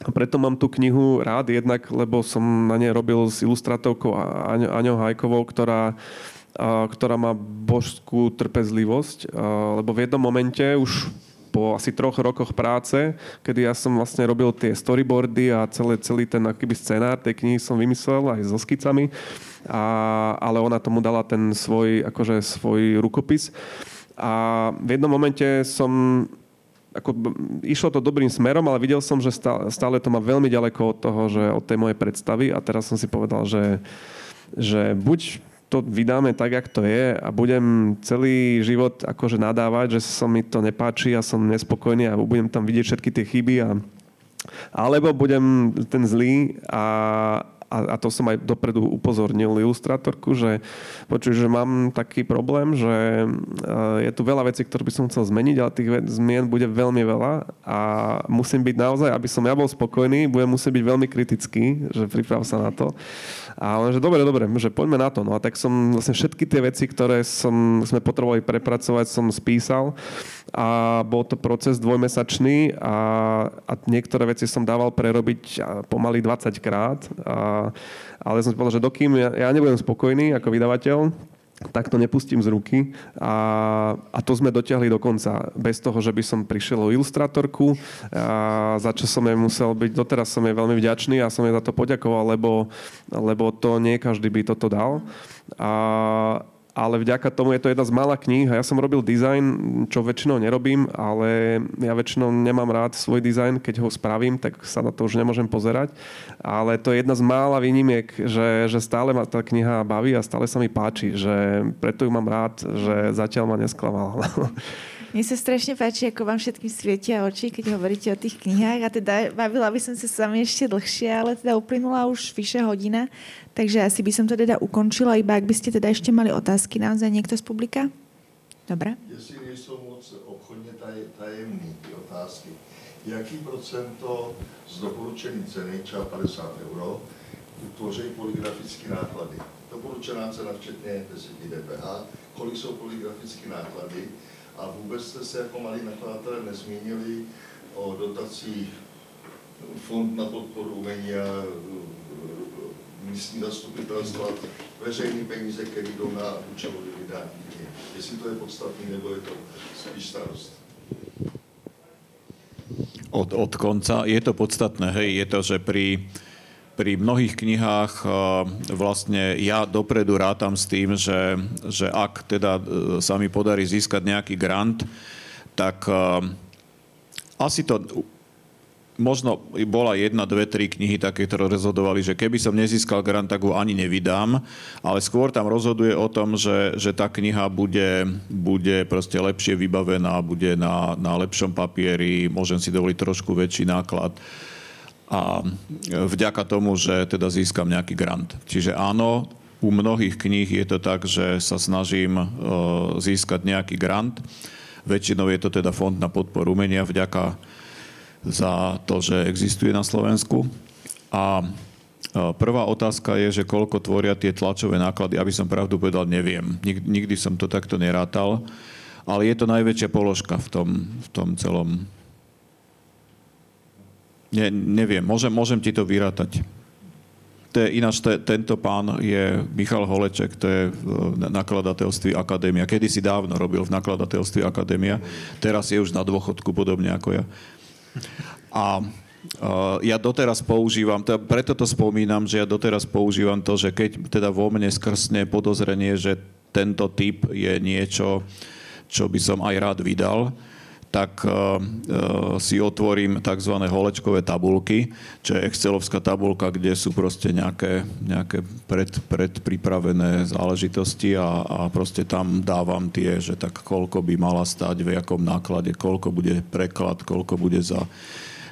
a preto mám tú knihu rád jednak, lebo som na nej robil s ilustrátovkou Aňou Hajkovou, ktorá, ktorá má božskú trpezlivosť, lebo v jednom momente už po asi troch rokoch práce, kedy ja som vlastne robil tie storyboardy a celé, celý ten akýby scenár tej knihy som vymyslel aj so skicami, a, ale ona tomu dala ten svoj, akože svoj rukopis. A v jednom momente som ako, išlo to dobrým smerom, ale videl som, že stále, to má veľmi ďaleko od toho, že od tej mojej predstavy. A teraz som si povedal, že, že buď to vydáme tak, jak to je a budem celý život akože nadávať, že sa mi to nepáči a som nespokojný a budem tam vidieť všetky tie chyby a alebo budem ten zlý a, a, a to som aj dopredu upozornil ilustrátorku, že počuj, že mám taký problém, že je tu veľa vecí, ktoré by som chcel zmeniť, ale tých zmien bude veľmi veľa a musím byť naozaj, aby som ja bol spokojný, budem musieť byť veľmi kritický, že priprav sa na to. A on, že dobre, dobre, že poďme na to. No a tak som vlastne všetky tie veci, ktoré som, sme potrebovali prepracovať, som spísal a bol to proces dvojmesačný a, a niektoré veci som dával prerobiť pomaly 20 krát. A, ale som si povedal, že dokým ja, ja nebudem spokojný ako vydavateľ, tak to nepustím z ruky a, a to sme dotiahli do konca. Bez toho, že by som prišiel o ilustrátorku, a za čo som jej musel byť, doteraz som jej veľmi vďačný a som jej za to poďakoval, lebo, lebo to nie každý by toto dal. A, ale vďaka tomu je to jedna z mála kníh ja som robil dizajn, čo väčšinou nerobím, ale ja väčšinou nemám rád svoj dizajn, keď ho spravím, tak sa na to už nemôžem pozerať. Ale to je jedna z mála výnimiek, že, že stále ma tá kniha baví a stále sa mi páči, že preto ju mám rád, že zatiaľ ma nesklamala. [LAUGHS] Mne sa strašne páči, ako vám všetkým svietia oči, keď hovoríte o tých knihách. A teda bavila by som sa s vami ešte dlhšie, ale teda uplynula už vyše hodina. Takže asi by som to teda ukončila, iba ak by ste teda ešte mali otázky naozaj niekto z publika. Dobre. Jestli nejsou moc obchodně taj, tajemný ty otázky, jaký procento z doporučený ceny, třeba 50 euro, tvoří polygrafické náklady. Doporučená cena včetně 10 DPH, kolik jsou polygrafické náklady a vůbec jste se jako malí nakladatelé nezmínili o dotacích Fond na podporu umění a e, místní zastupitelstva, veřejné peníze, které jdou na účelové vydání. Jestli to je podstatný, nebo je to spíš starost. Od, od konca. Je to podstatné, hej, je to, že pri, pri mnohých knihách uh, vlastne ja dopredu rátam s tým, že, že ak teda uh, sa mi podarí získať nejaký grant, tak uh, asi to možno bola jedna, dve, tri knihy také, ktoré rozhodovali, že keby som nezískal grant, tak ho ani nevydám, ale skôr tam rozhoduje o tom, že, že tá kniha bude, bude proste lepšie vybavená, bude na, na lepšom papieri, môžem si dovoliť trošku väčší náklad a vďaka tomu, že teda získam nejaký grant. Čiže áno, u mnohých kníh je to tak, že sa snažím uh, získať nejaký grant. Väčšinou je to teda Fond na podporu umenia vďaka za to, že existuje na Slovensku. A prvá otázka je, že koľko tvoria tie tlačové náklady. Aby som pravdu povedal, neviem. Nikdy som to takto nerátal. Ale je to najväčšia položka v tom, v tom celom. Ne, neviem, môžem, môžem ti to vyrátať. To je, ináč te, tento pán je Michal Holeček, to je v nakladateľství Akadémia. Kedy si dávno robil v nakladateľství Akadémia, teraz je už na dôchodku, podobne ako ja. A ja doteraz používam, preto to spomínam, že ja doteraz používam to, že keď teda vo mne skrsne podozrenie, že tento typ je niečo, čo by som aj rád vydal, tak uh, si otvorím tzv. holečkové tabulky, čo je excelovská tabulka, kde sú proste nejaké, nejaké pred, predpripravené záležitosti a, a proste tam dávam tie, že tak koľko by mala stať, v jakom náklade, koľko bude preklad, koľko bude za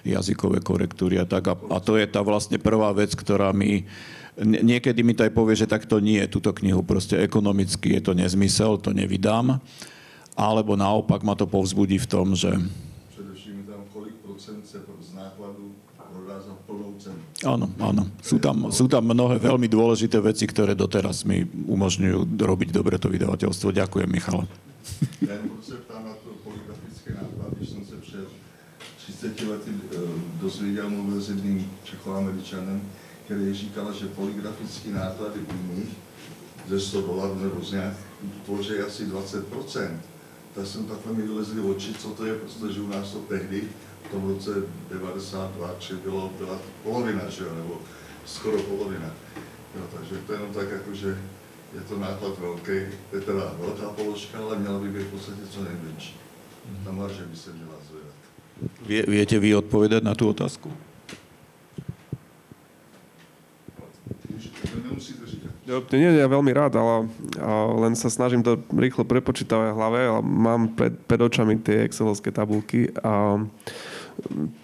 jazykové korektúry a tak. A, a to je tá vlastne prvá vec, ktorá mi niekedy mi to aj povie, že takto nie, túto knihu proste ekonomicky je to nezmysel, to nevydám alebo naopak ma to povzbudí v tom, že... Především tam kolik procent se z nákladu prodá za plnou cenu. Áno, áno. Sú tam, sú tam mnohé veľmi dôležité veci, ktoré doteraz mi umožňujú robiť dobre to vydavateľstvo. Ďakujem, Michal. Ja se ptám na to poligrafické náklady, jsem se před 30 lety eh, dozvěděl, mluvil s jedným Čechoameričanem, který říkal, že poligrafické náklady u nich ze 100 dolarů nebo z nějak tvoří asi 20 tak jsem takhle mi vylezli oči, co to je, protože u nás to tehdy, v tom roce 92, či bylo, byla polovina, že jo, nebo skoro polovina. Jo, takže to je jenom tak, jako, že je to náklad velký, je teda velká položka, ale měla by být v podstatě co nejmenší. Ta marže by se měla zvedat. Vie, viete vy odpovedať na tú otázku? Nie, ja veľmi rád, ale, ale len sa snažím to rýchlo prepočítavať v hlave, ale mám pred, pred očami tie excelovské tabulky. A,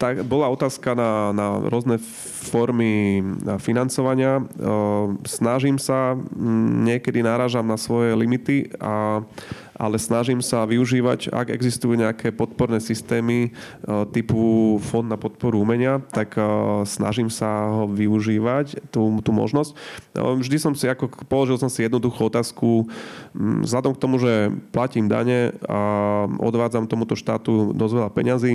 tak bola otázka na, na rôzne formy financovania. Snažím sa, niekedy náražam na svoje limity a ale snažím sa využívať, ak existujú nejaké podporné systémy e, typu Fond na podporu umenia, tak e, snažím sa ho využívať, tú, tú možnosť. No, vždy som si, ako položil som si jednoduchú otázku, vzhľadom k tomu, že platím dane a odvádzam tomuto štátu dosť veľa peňazí,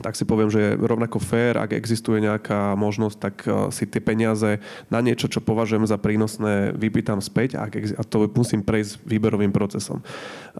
tak si poviem, že je rovnako fér, ak existuje nejaká možnosť, tak eh, si tie peniaze na niečo, čo považujem za prínosné, vypýtam späť a, a to musím prejsť výberovým procesom.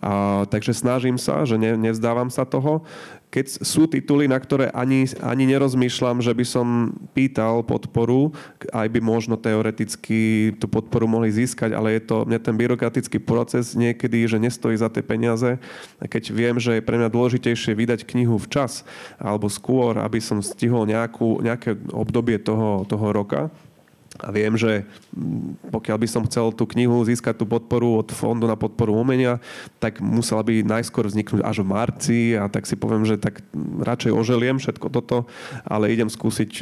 A, takže snažím sa, že ne, nevzdávam sa toho keď sú tituly, na ktoré ani, ani nerozmýšľam, že by som pýtal podporu, aj by možno teoreticky tú podporu mohli získať, ale je to mne ten byrokratický proces niekedy, že nestojí za tie peniaze. Keď viem, že je pre mňa dôležitejšie vydať knihu včas alebo skôr, aby som stihol nejakú, nejaké obdobie toho, toho roka, a viem, že mm, pokiaľ by som chcel tú knihu získať tú podporu od Fondu na podporu umenia, tak musela by najskôr vzniknúť až v marci a tak si poviem, že tak radšej oželiem všetko toto, ale idem skúsiť,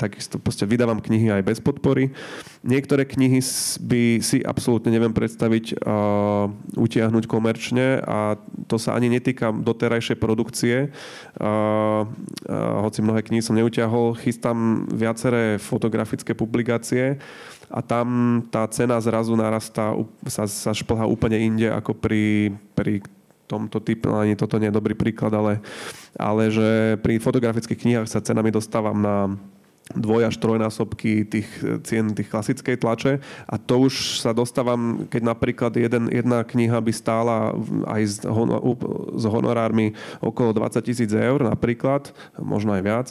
takisto proste vydávam knihy aj bez podpory. Niektoré knihy by si absolútne neviem predstaviť uh, utiahnuť komerčne a to sa ani netýka doterajšej produkcie. Uh, uh, hoci mnohé knihy som neutiahol, chystám viaceré fotografické publikácie publikácie a tam tá cena zrazu narastá, sa, sa šplhá úplne inde ako pri, pri tomto typu, ani toto nie je dobrý príklad, ale, ale že pri fotografických knihách sa cenami dostávam na dvoj až trojnásobky tých cien tých klasickej tlače. A to už sa dostávam, keď napríklad jeden, jedna kniha by stála aj s, honor, s honorármi okolo 20 tisíc eur napríklad, možno aj viac,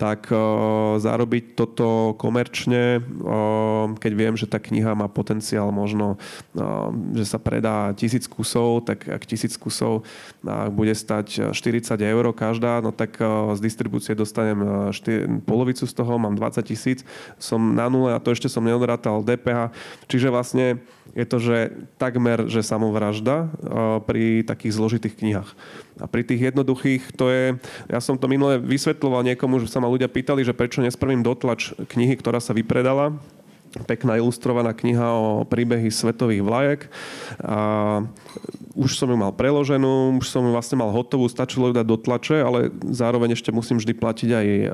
tak uh, zarobiť toto komerčne, uh, keď viem, že tá kniha má potenciál možno, uh, že sa predá tisíc kusov, tak ak tisíc kusov uh, bude stať 40 eur každá, no tak z distribúcie dostanem štyr, polovicu z toho, mám 20 tisíc, som na nule a to ešte som neodrátal DPH. Čiže vlastne je to, že takmer, že samovražda pri takých zložitých knihách. A pri tých jednoduchých to je, ja som to minule vysvetloval niekomu, že sa ma ľudia pýtali, že prečo nespravím dotlač knihy, ktorá sa vypredala pekná ilustrovaná kniha o príbehy svetových vlajek. A už som ju mal preloženú, už som ju vlastne mal hotovú, stačilo ju dať do tlače, ale zároveň ešte musím vždy platiť aj um,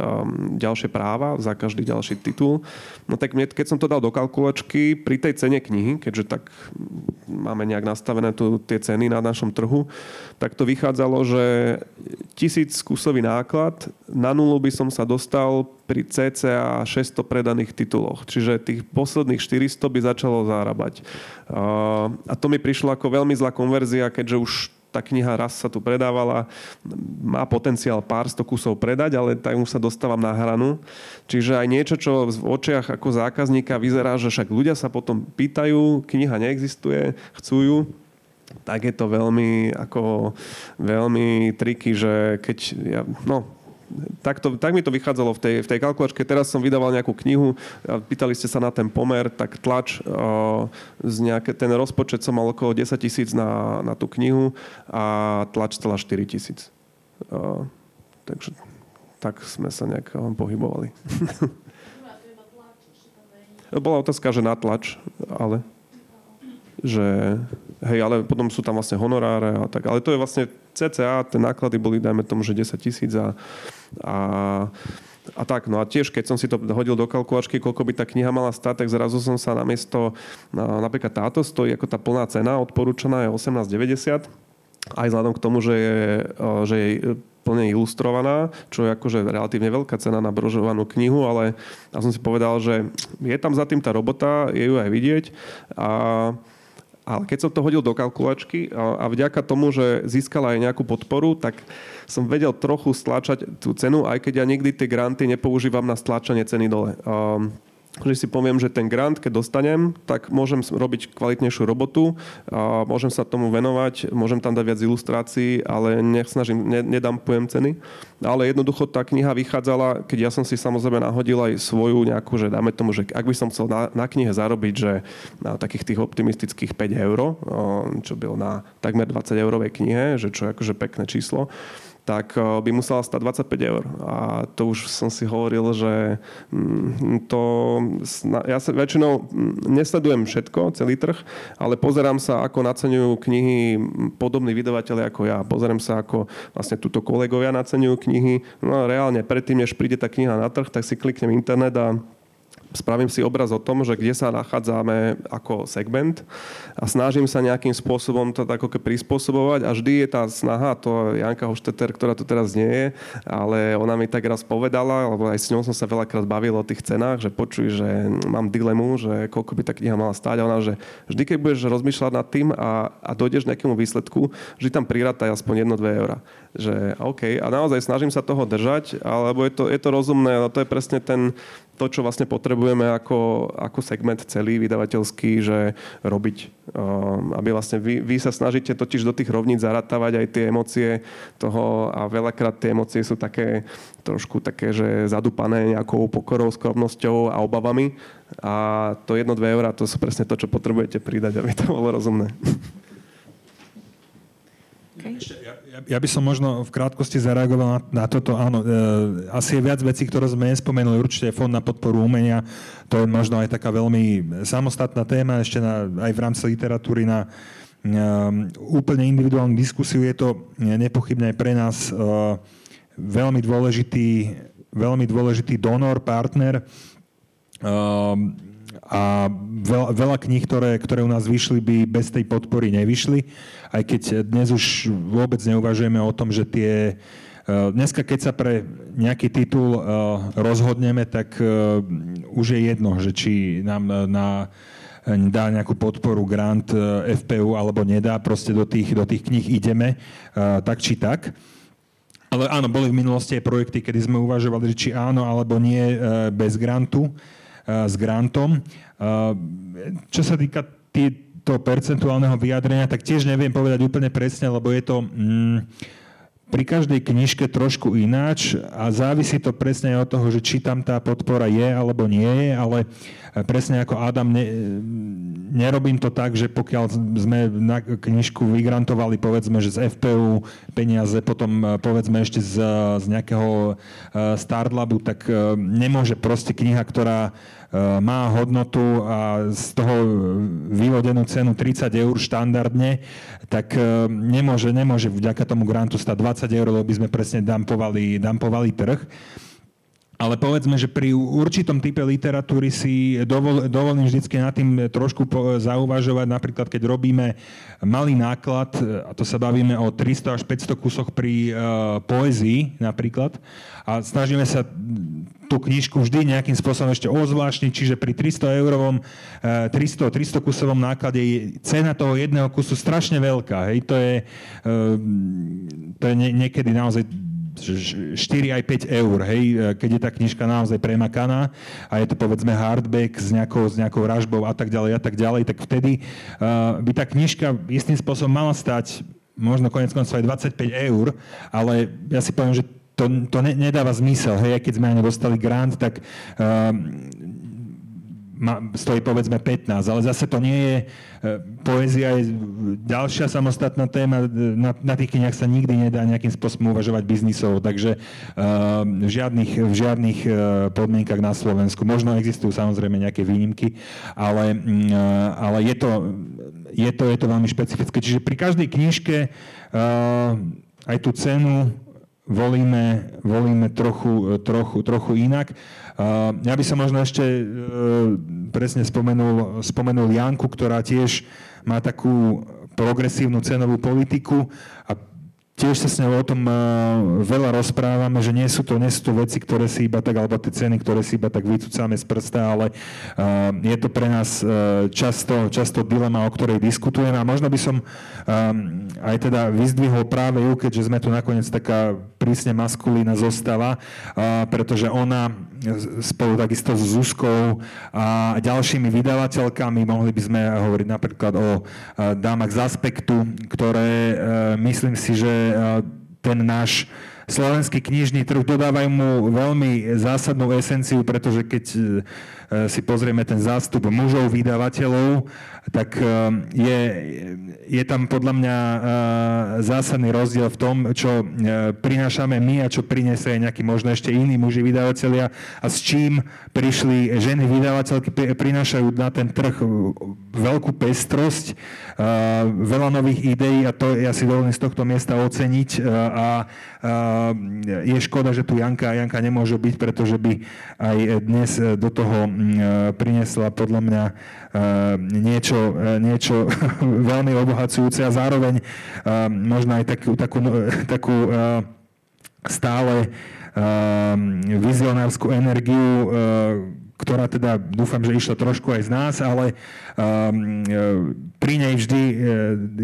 ďalšie práva za každý ďalší titul. No tak keď som to dal do kalkulačky, pri tej cene knihy, keďže tak máme nejak nastavené tu tie ceny na našom trhu, tak to vychádzalo, že tisíc kusový náklad, na nulu by som sa dostal pri cca 600 predaných tituloch. Čiže tých posledných 400 by začalo zarábať. A to mi prišlo ako veľmi zlá konverzia, keďže už tá kniha raz sa tu predávala, má potenciál pár sto kusov predať, ale tak už sa dostávam na hranu. Čiže aj niečo, čo v očiach ako zákazníka vyzerá, že však ľudia sa potom pýtajú, kniha neexistuje, chcú ju, tak je to veľmi, ako, veľmi triky, že keď ja, no, tak, to, tak mi to vychádzalo v tej, v tej kalkulačke. Teraz som vydával nejakú knihu, pýtali ste sa na ten pomer, tak tlač uh, z nejaké, ten rozpočet som mal okolo 10 tisíc na, na tú knihu a tlač celá 4 tisíc. Uh, takže tak sme sa nejak pohybovali. [LAUGHS] Bola otázka, že na tlač, ale že hej, ale potom sú tam vlastne honoráre a tak. Ale to je vlastne CCA, tie náklady boli, dajme tomu, že 10 tisíc a, a a tak, no a tiež, keď som si to hodil do kalkulačky, koľko by tá kniha mala stať, tak zrazu som sa namiesto, napríklad táto stojí ako tá plná cena, odporúčaná je 18,90 aj vzhľadom k tomu, že je, že je plne ilustrovaná, čo je akože relatívne veľká cena na brožovanú knihu, ale ja som si povedal, že je tam za tým tá robota, je ju aj vidieť a ale keď som to hodil do kalkulačky a vďaka tomu, že získala aj nejakú podporu, tak som vedel trochu stlačať tú cenu, aj keď ja nikdy tie granty nepoužívam na stlačanie ceny dole. Um, že si poviem, že ten grant, keď dostanem, tak môžem robiť kvalitnejšiu robotu, a môžem sa tomu venovať, môžem tam dať viac ilustrácií, ale nesnažím, ne, nedampujem ceny. Ale jednoducho tá kniha vychádzala, keď ja som si samozrejme nahodil aj svoju nejakú, že dáme tomu, že ak by som chcel na, na knihe zarobiť, že na takých tých optimistických 5 eur, čo bylo na takmer 20 eurovej knihe, že čo je akože pekné číslo, tak eh, by musela stať 25 eur. A to už som si hovoril, že mm, to... Ja sa väčšinou mm, nesledujem všetko, celý trh, ale pozerám sa, ako naceňujú knihy podobní vydavateľi ako ja. Pozerám sa, ako vlastne túto kolegovia naceňujú knihy. No a reálne, predtým, než príde tá kniha na trh, tak si kliknem internet a spravím si obraz o tom, že kde sa nachádzame ako segment a snažím sa nejakým spôsobom to ako prispôsobovať a vždy je tá snaha, to Janka Hošteter, ktorá tu teraz nie je, ale ona mi tak raz povedala, lebo aj s ňou som sa veľakrát bavil o tých cenách, že počuj, že mám dilemu, že koľko by tá kniha mala stáť a ona, že vždy, keď budeš rozmýšľať nad tým a, a dojdeš nejakému výsledku, vždy tam prirátaj aspoň 1-2 eurá. Že OK, a naozaj snažím sa toho držať, alebo je to, je to rozumné, ale to je presne ten, to, čo vlastne potrebujeme ako, ako segment celý vydavateľský, že robiť. Um, aby vlastne vy, vy sa snažíte totiž do tých rovníc zaratávať aj tie emócie toho a veľakrát tie emócie sú také trošku také, že zadupané nejakou pokorou, skromnosťou a obavami. A to jedno, dve eurá, to sú presne to, čo potrebujete pridať, aby to bolo rozumné. Okay. Ja, by som možno v krátkosti zareagoval na, na toto. Áno, e, asi je viac vecí, ktoré sme nespomenuli. Určite Fond na podporu umenia. To je možno aj taká veľmi samostatná téma, ešte na, aj v rámci literatúry na e, úplne individuálnu diskusiu. Je to nepochybne aj pre nás e, veľmi dôležitý, veľmi dôležitý donor, partner. Um, a veľa, veľa kníh, ktoré, ktoré u nás vyšli, by bez tej podpory nevyšli, aj keď dnes už vôbec neuvažujeme o tom, že tie uh, Dneska, keď sa pre nejaký titul uh, rozhodneme, tak uh, už je jedno, že či nám na dá nejakú podporu, grant FPU alebo nedá, proste do tých, do tých kníh ideme, tak či tak. Ale áno, boli v minulosti aj projekty, kedy sme uvažovali, či áno alebo nie bez grantu. S grantom. Eh, čo sa týka toho percentuálneho vyjadrenia, tak tiež neviem povedať úplne presne, lebo je to... Mm, pri každej knižke trošku ináč a závisí to presne od toho, že či tam tá podpora je alebo nie je, ale presne ako Adam, ne, nerobím to tak, že pokiaľ sme na knižku vygrantovali povedzme, že z FPU peniaze, potom e, povedzme ešte z, z nejakého Startlabu, tak nemôže proste kniha, ktorá má hodnotu a z toho vyvodenú cenu 30 eur štandardne, tak nemôže, nemôže vďaka tomu grantu stať 20 eur, lebo by sme presne dampovali, dampovali trh. Ale povedzme, že pri určitom type literatúry si dovol, dovolím vždy nad tým trošku po, zauvažovať, napríklad keď robíme malý náklad, a to sa bavíme o 300 až 500 kusoch pri uh, poezii napríklad, a snažíme sa tú knižku vždy nejakým spôsobom ešte ozvláštniť, čiže pri 300 eurovom, 300, 300 kusovom náklade je cena toho jedného kusu strašne veľká. Hej? To je, uh, to je niekedy naozaj 4 aj 5 eur, hej, keď je tá knižka naozaj premakaná a je to povedzme hardback s nejakou, s nejakou ražbou a tak ďalej a tak ďalej, tak vtedy uh, by tá knižka istým spôsobom mala stať možno konec koncov aj 25 eur, ale ja si poviem, že to, to ne, nedáva zmysel. Hej, keď sme ani dostali grant, tak uh, stojí povedzme 15, ale zase to nie je, e, poézia je ďalšia samostatná téma, na, na tých kniach sa nikdy nedá nejakým spôsobom uvažovať biznisov, takže uh, v žiadnych, v žiadnych podmienkach na Slovensku, možno existujú samozrejme nejaké výnimky, ale, uh, ale je, to, je, to, je to veľmi špecifické. Čiže pri každej knižke aj tú cenu volíme, volíme trochu, trochu, trochu inak. Ja by som možno ešte e, presne spomenul, spomenul Janku, ktorá tiež má takú progresívnu cenovú politiku a Tiež sa s ňou o tom uh, veľa rozprávame, že nie sú, to, nie sú to veci, ktoré si iba tak, alebo tie ceny, ktoré si iba tak vycúcame z prsta, ale uh, je to pre nás často, často dilema, o ktorej diskutujeme. A možno by som aj teda vyzdvihol práve ju, keďže sme tu nakoniec taká prísne maskulína zostava, pretože ona spolu takisto s Zuzkou a ďalšími vydavateľkami, mohli by sme hovoriť napríklad o dámach z Aspektu, ktoré uh, myslím si, že ten náš slovenský knižný trh dodávajú mu veľmi zásadnú esenciu, pretože keď e, si pozrieme ten zástup mužov vydavateľov, tak e, je, je tam podľa mňa e, zásadný rozdiel v tom, čo prinášame my a čo priniesie nejaký možno ešte iní muži vydavatelia a s čím prišli ženy vydavateľky, prinášajú na ten trh veľkú pestrosť, veľa nových ideí a to ja si dovolím z tohto miesta oceniť a je škoda, že tu Janka a Janka nemôže byť, pretože by aj dnes do toho priniesla podľa mňa niečo, niečo [LAUGHS] veľmi obohacujúce a zároveň možno aj takú, takú, takú stále vizionárskú energiu, ktorá teda dúfam, že išla trošku aj z nás, ale pri nej vždy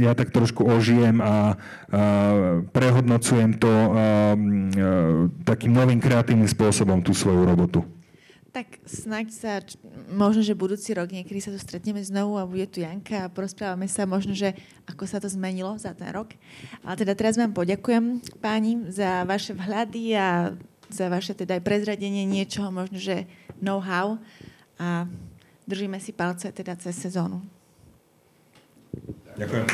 ja tak trošku ožijem a prehodnocujem to takým novým kreatívnym spôsobom tú svoju robotu. Tak snaď sa, možno, že budúci rok niekedy sa tu stretneme znovu a bude tu Janka a porozprávame sa možno, že ako sa to zmenilo za ten rok. Ale teda teraz vám poďakujem, páni, za vaše vhľady a za vaše teda aj prezradenie niečoho, možno, že know-how a držíme si palce teda cez sezónu. Ďakujem.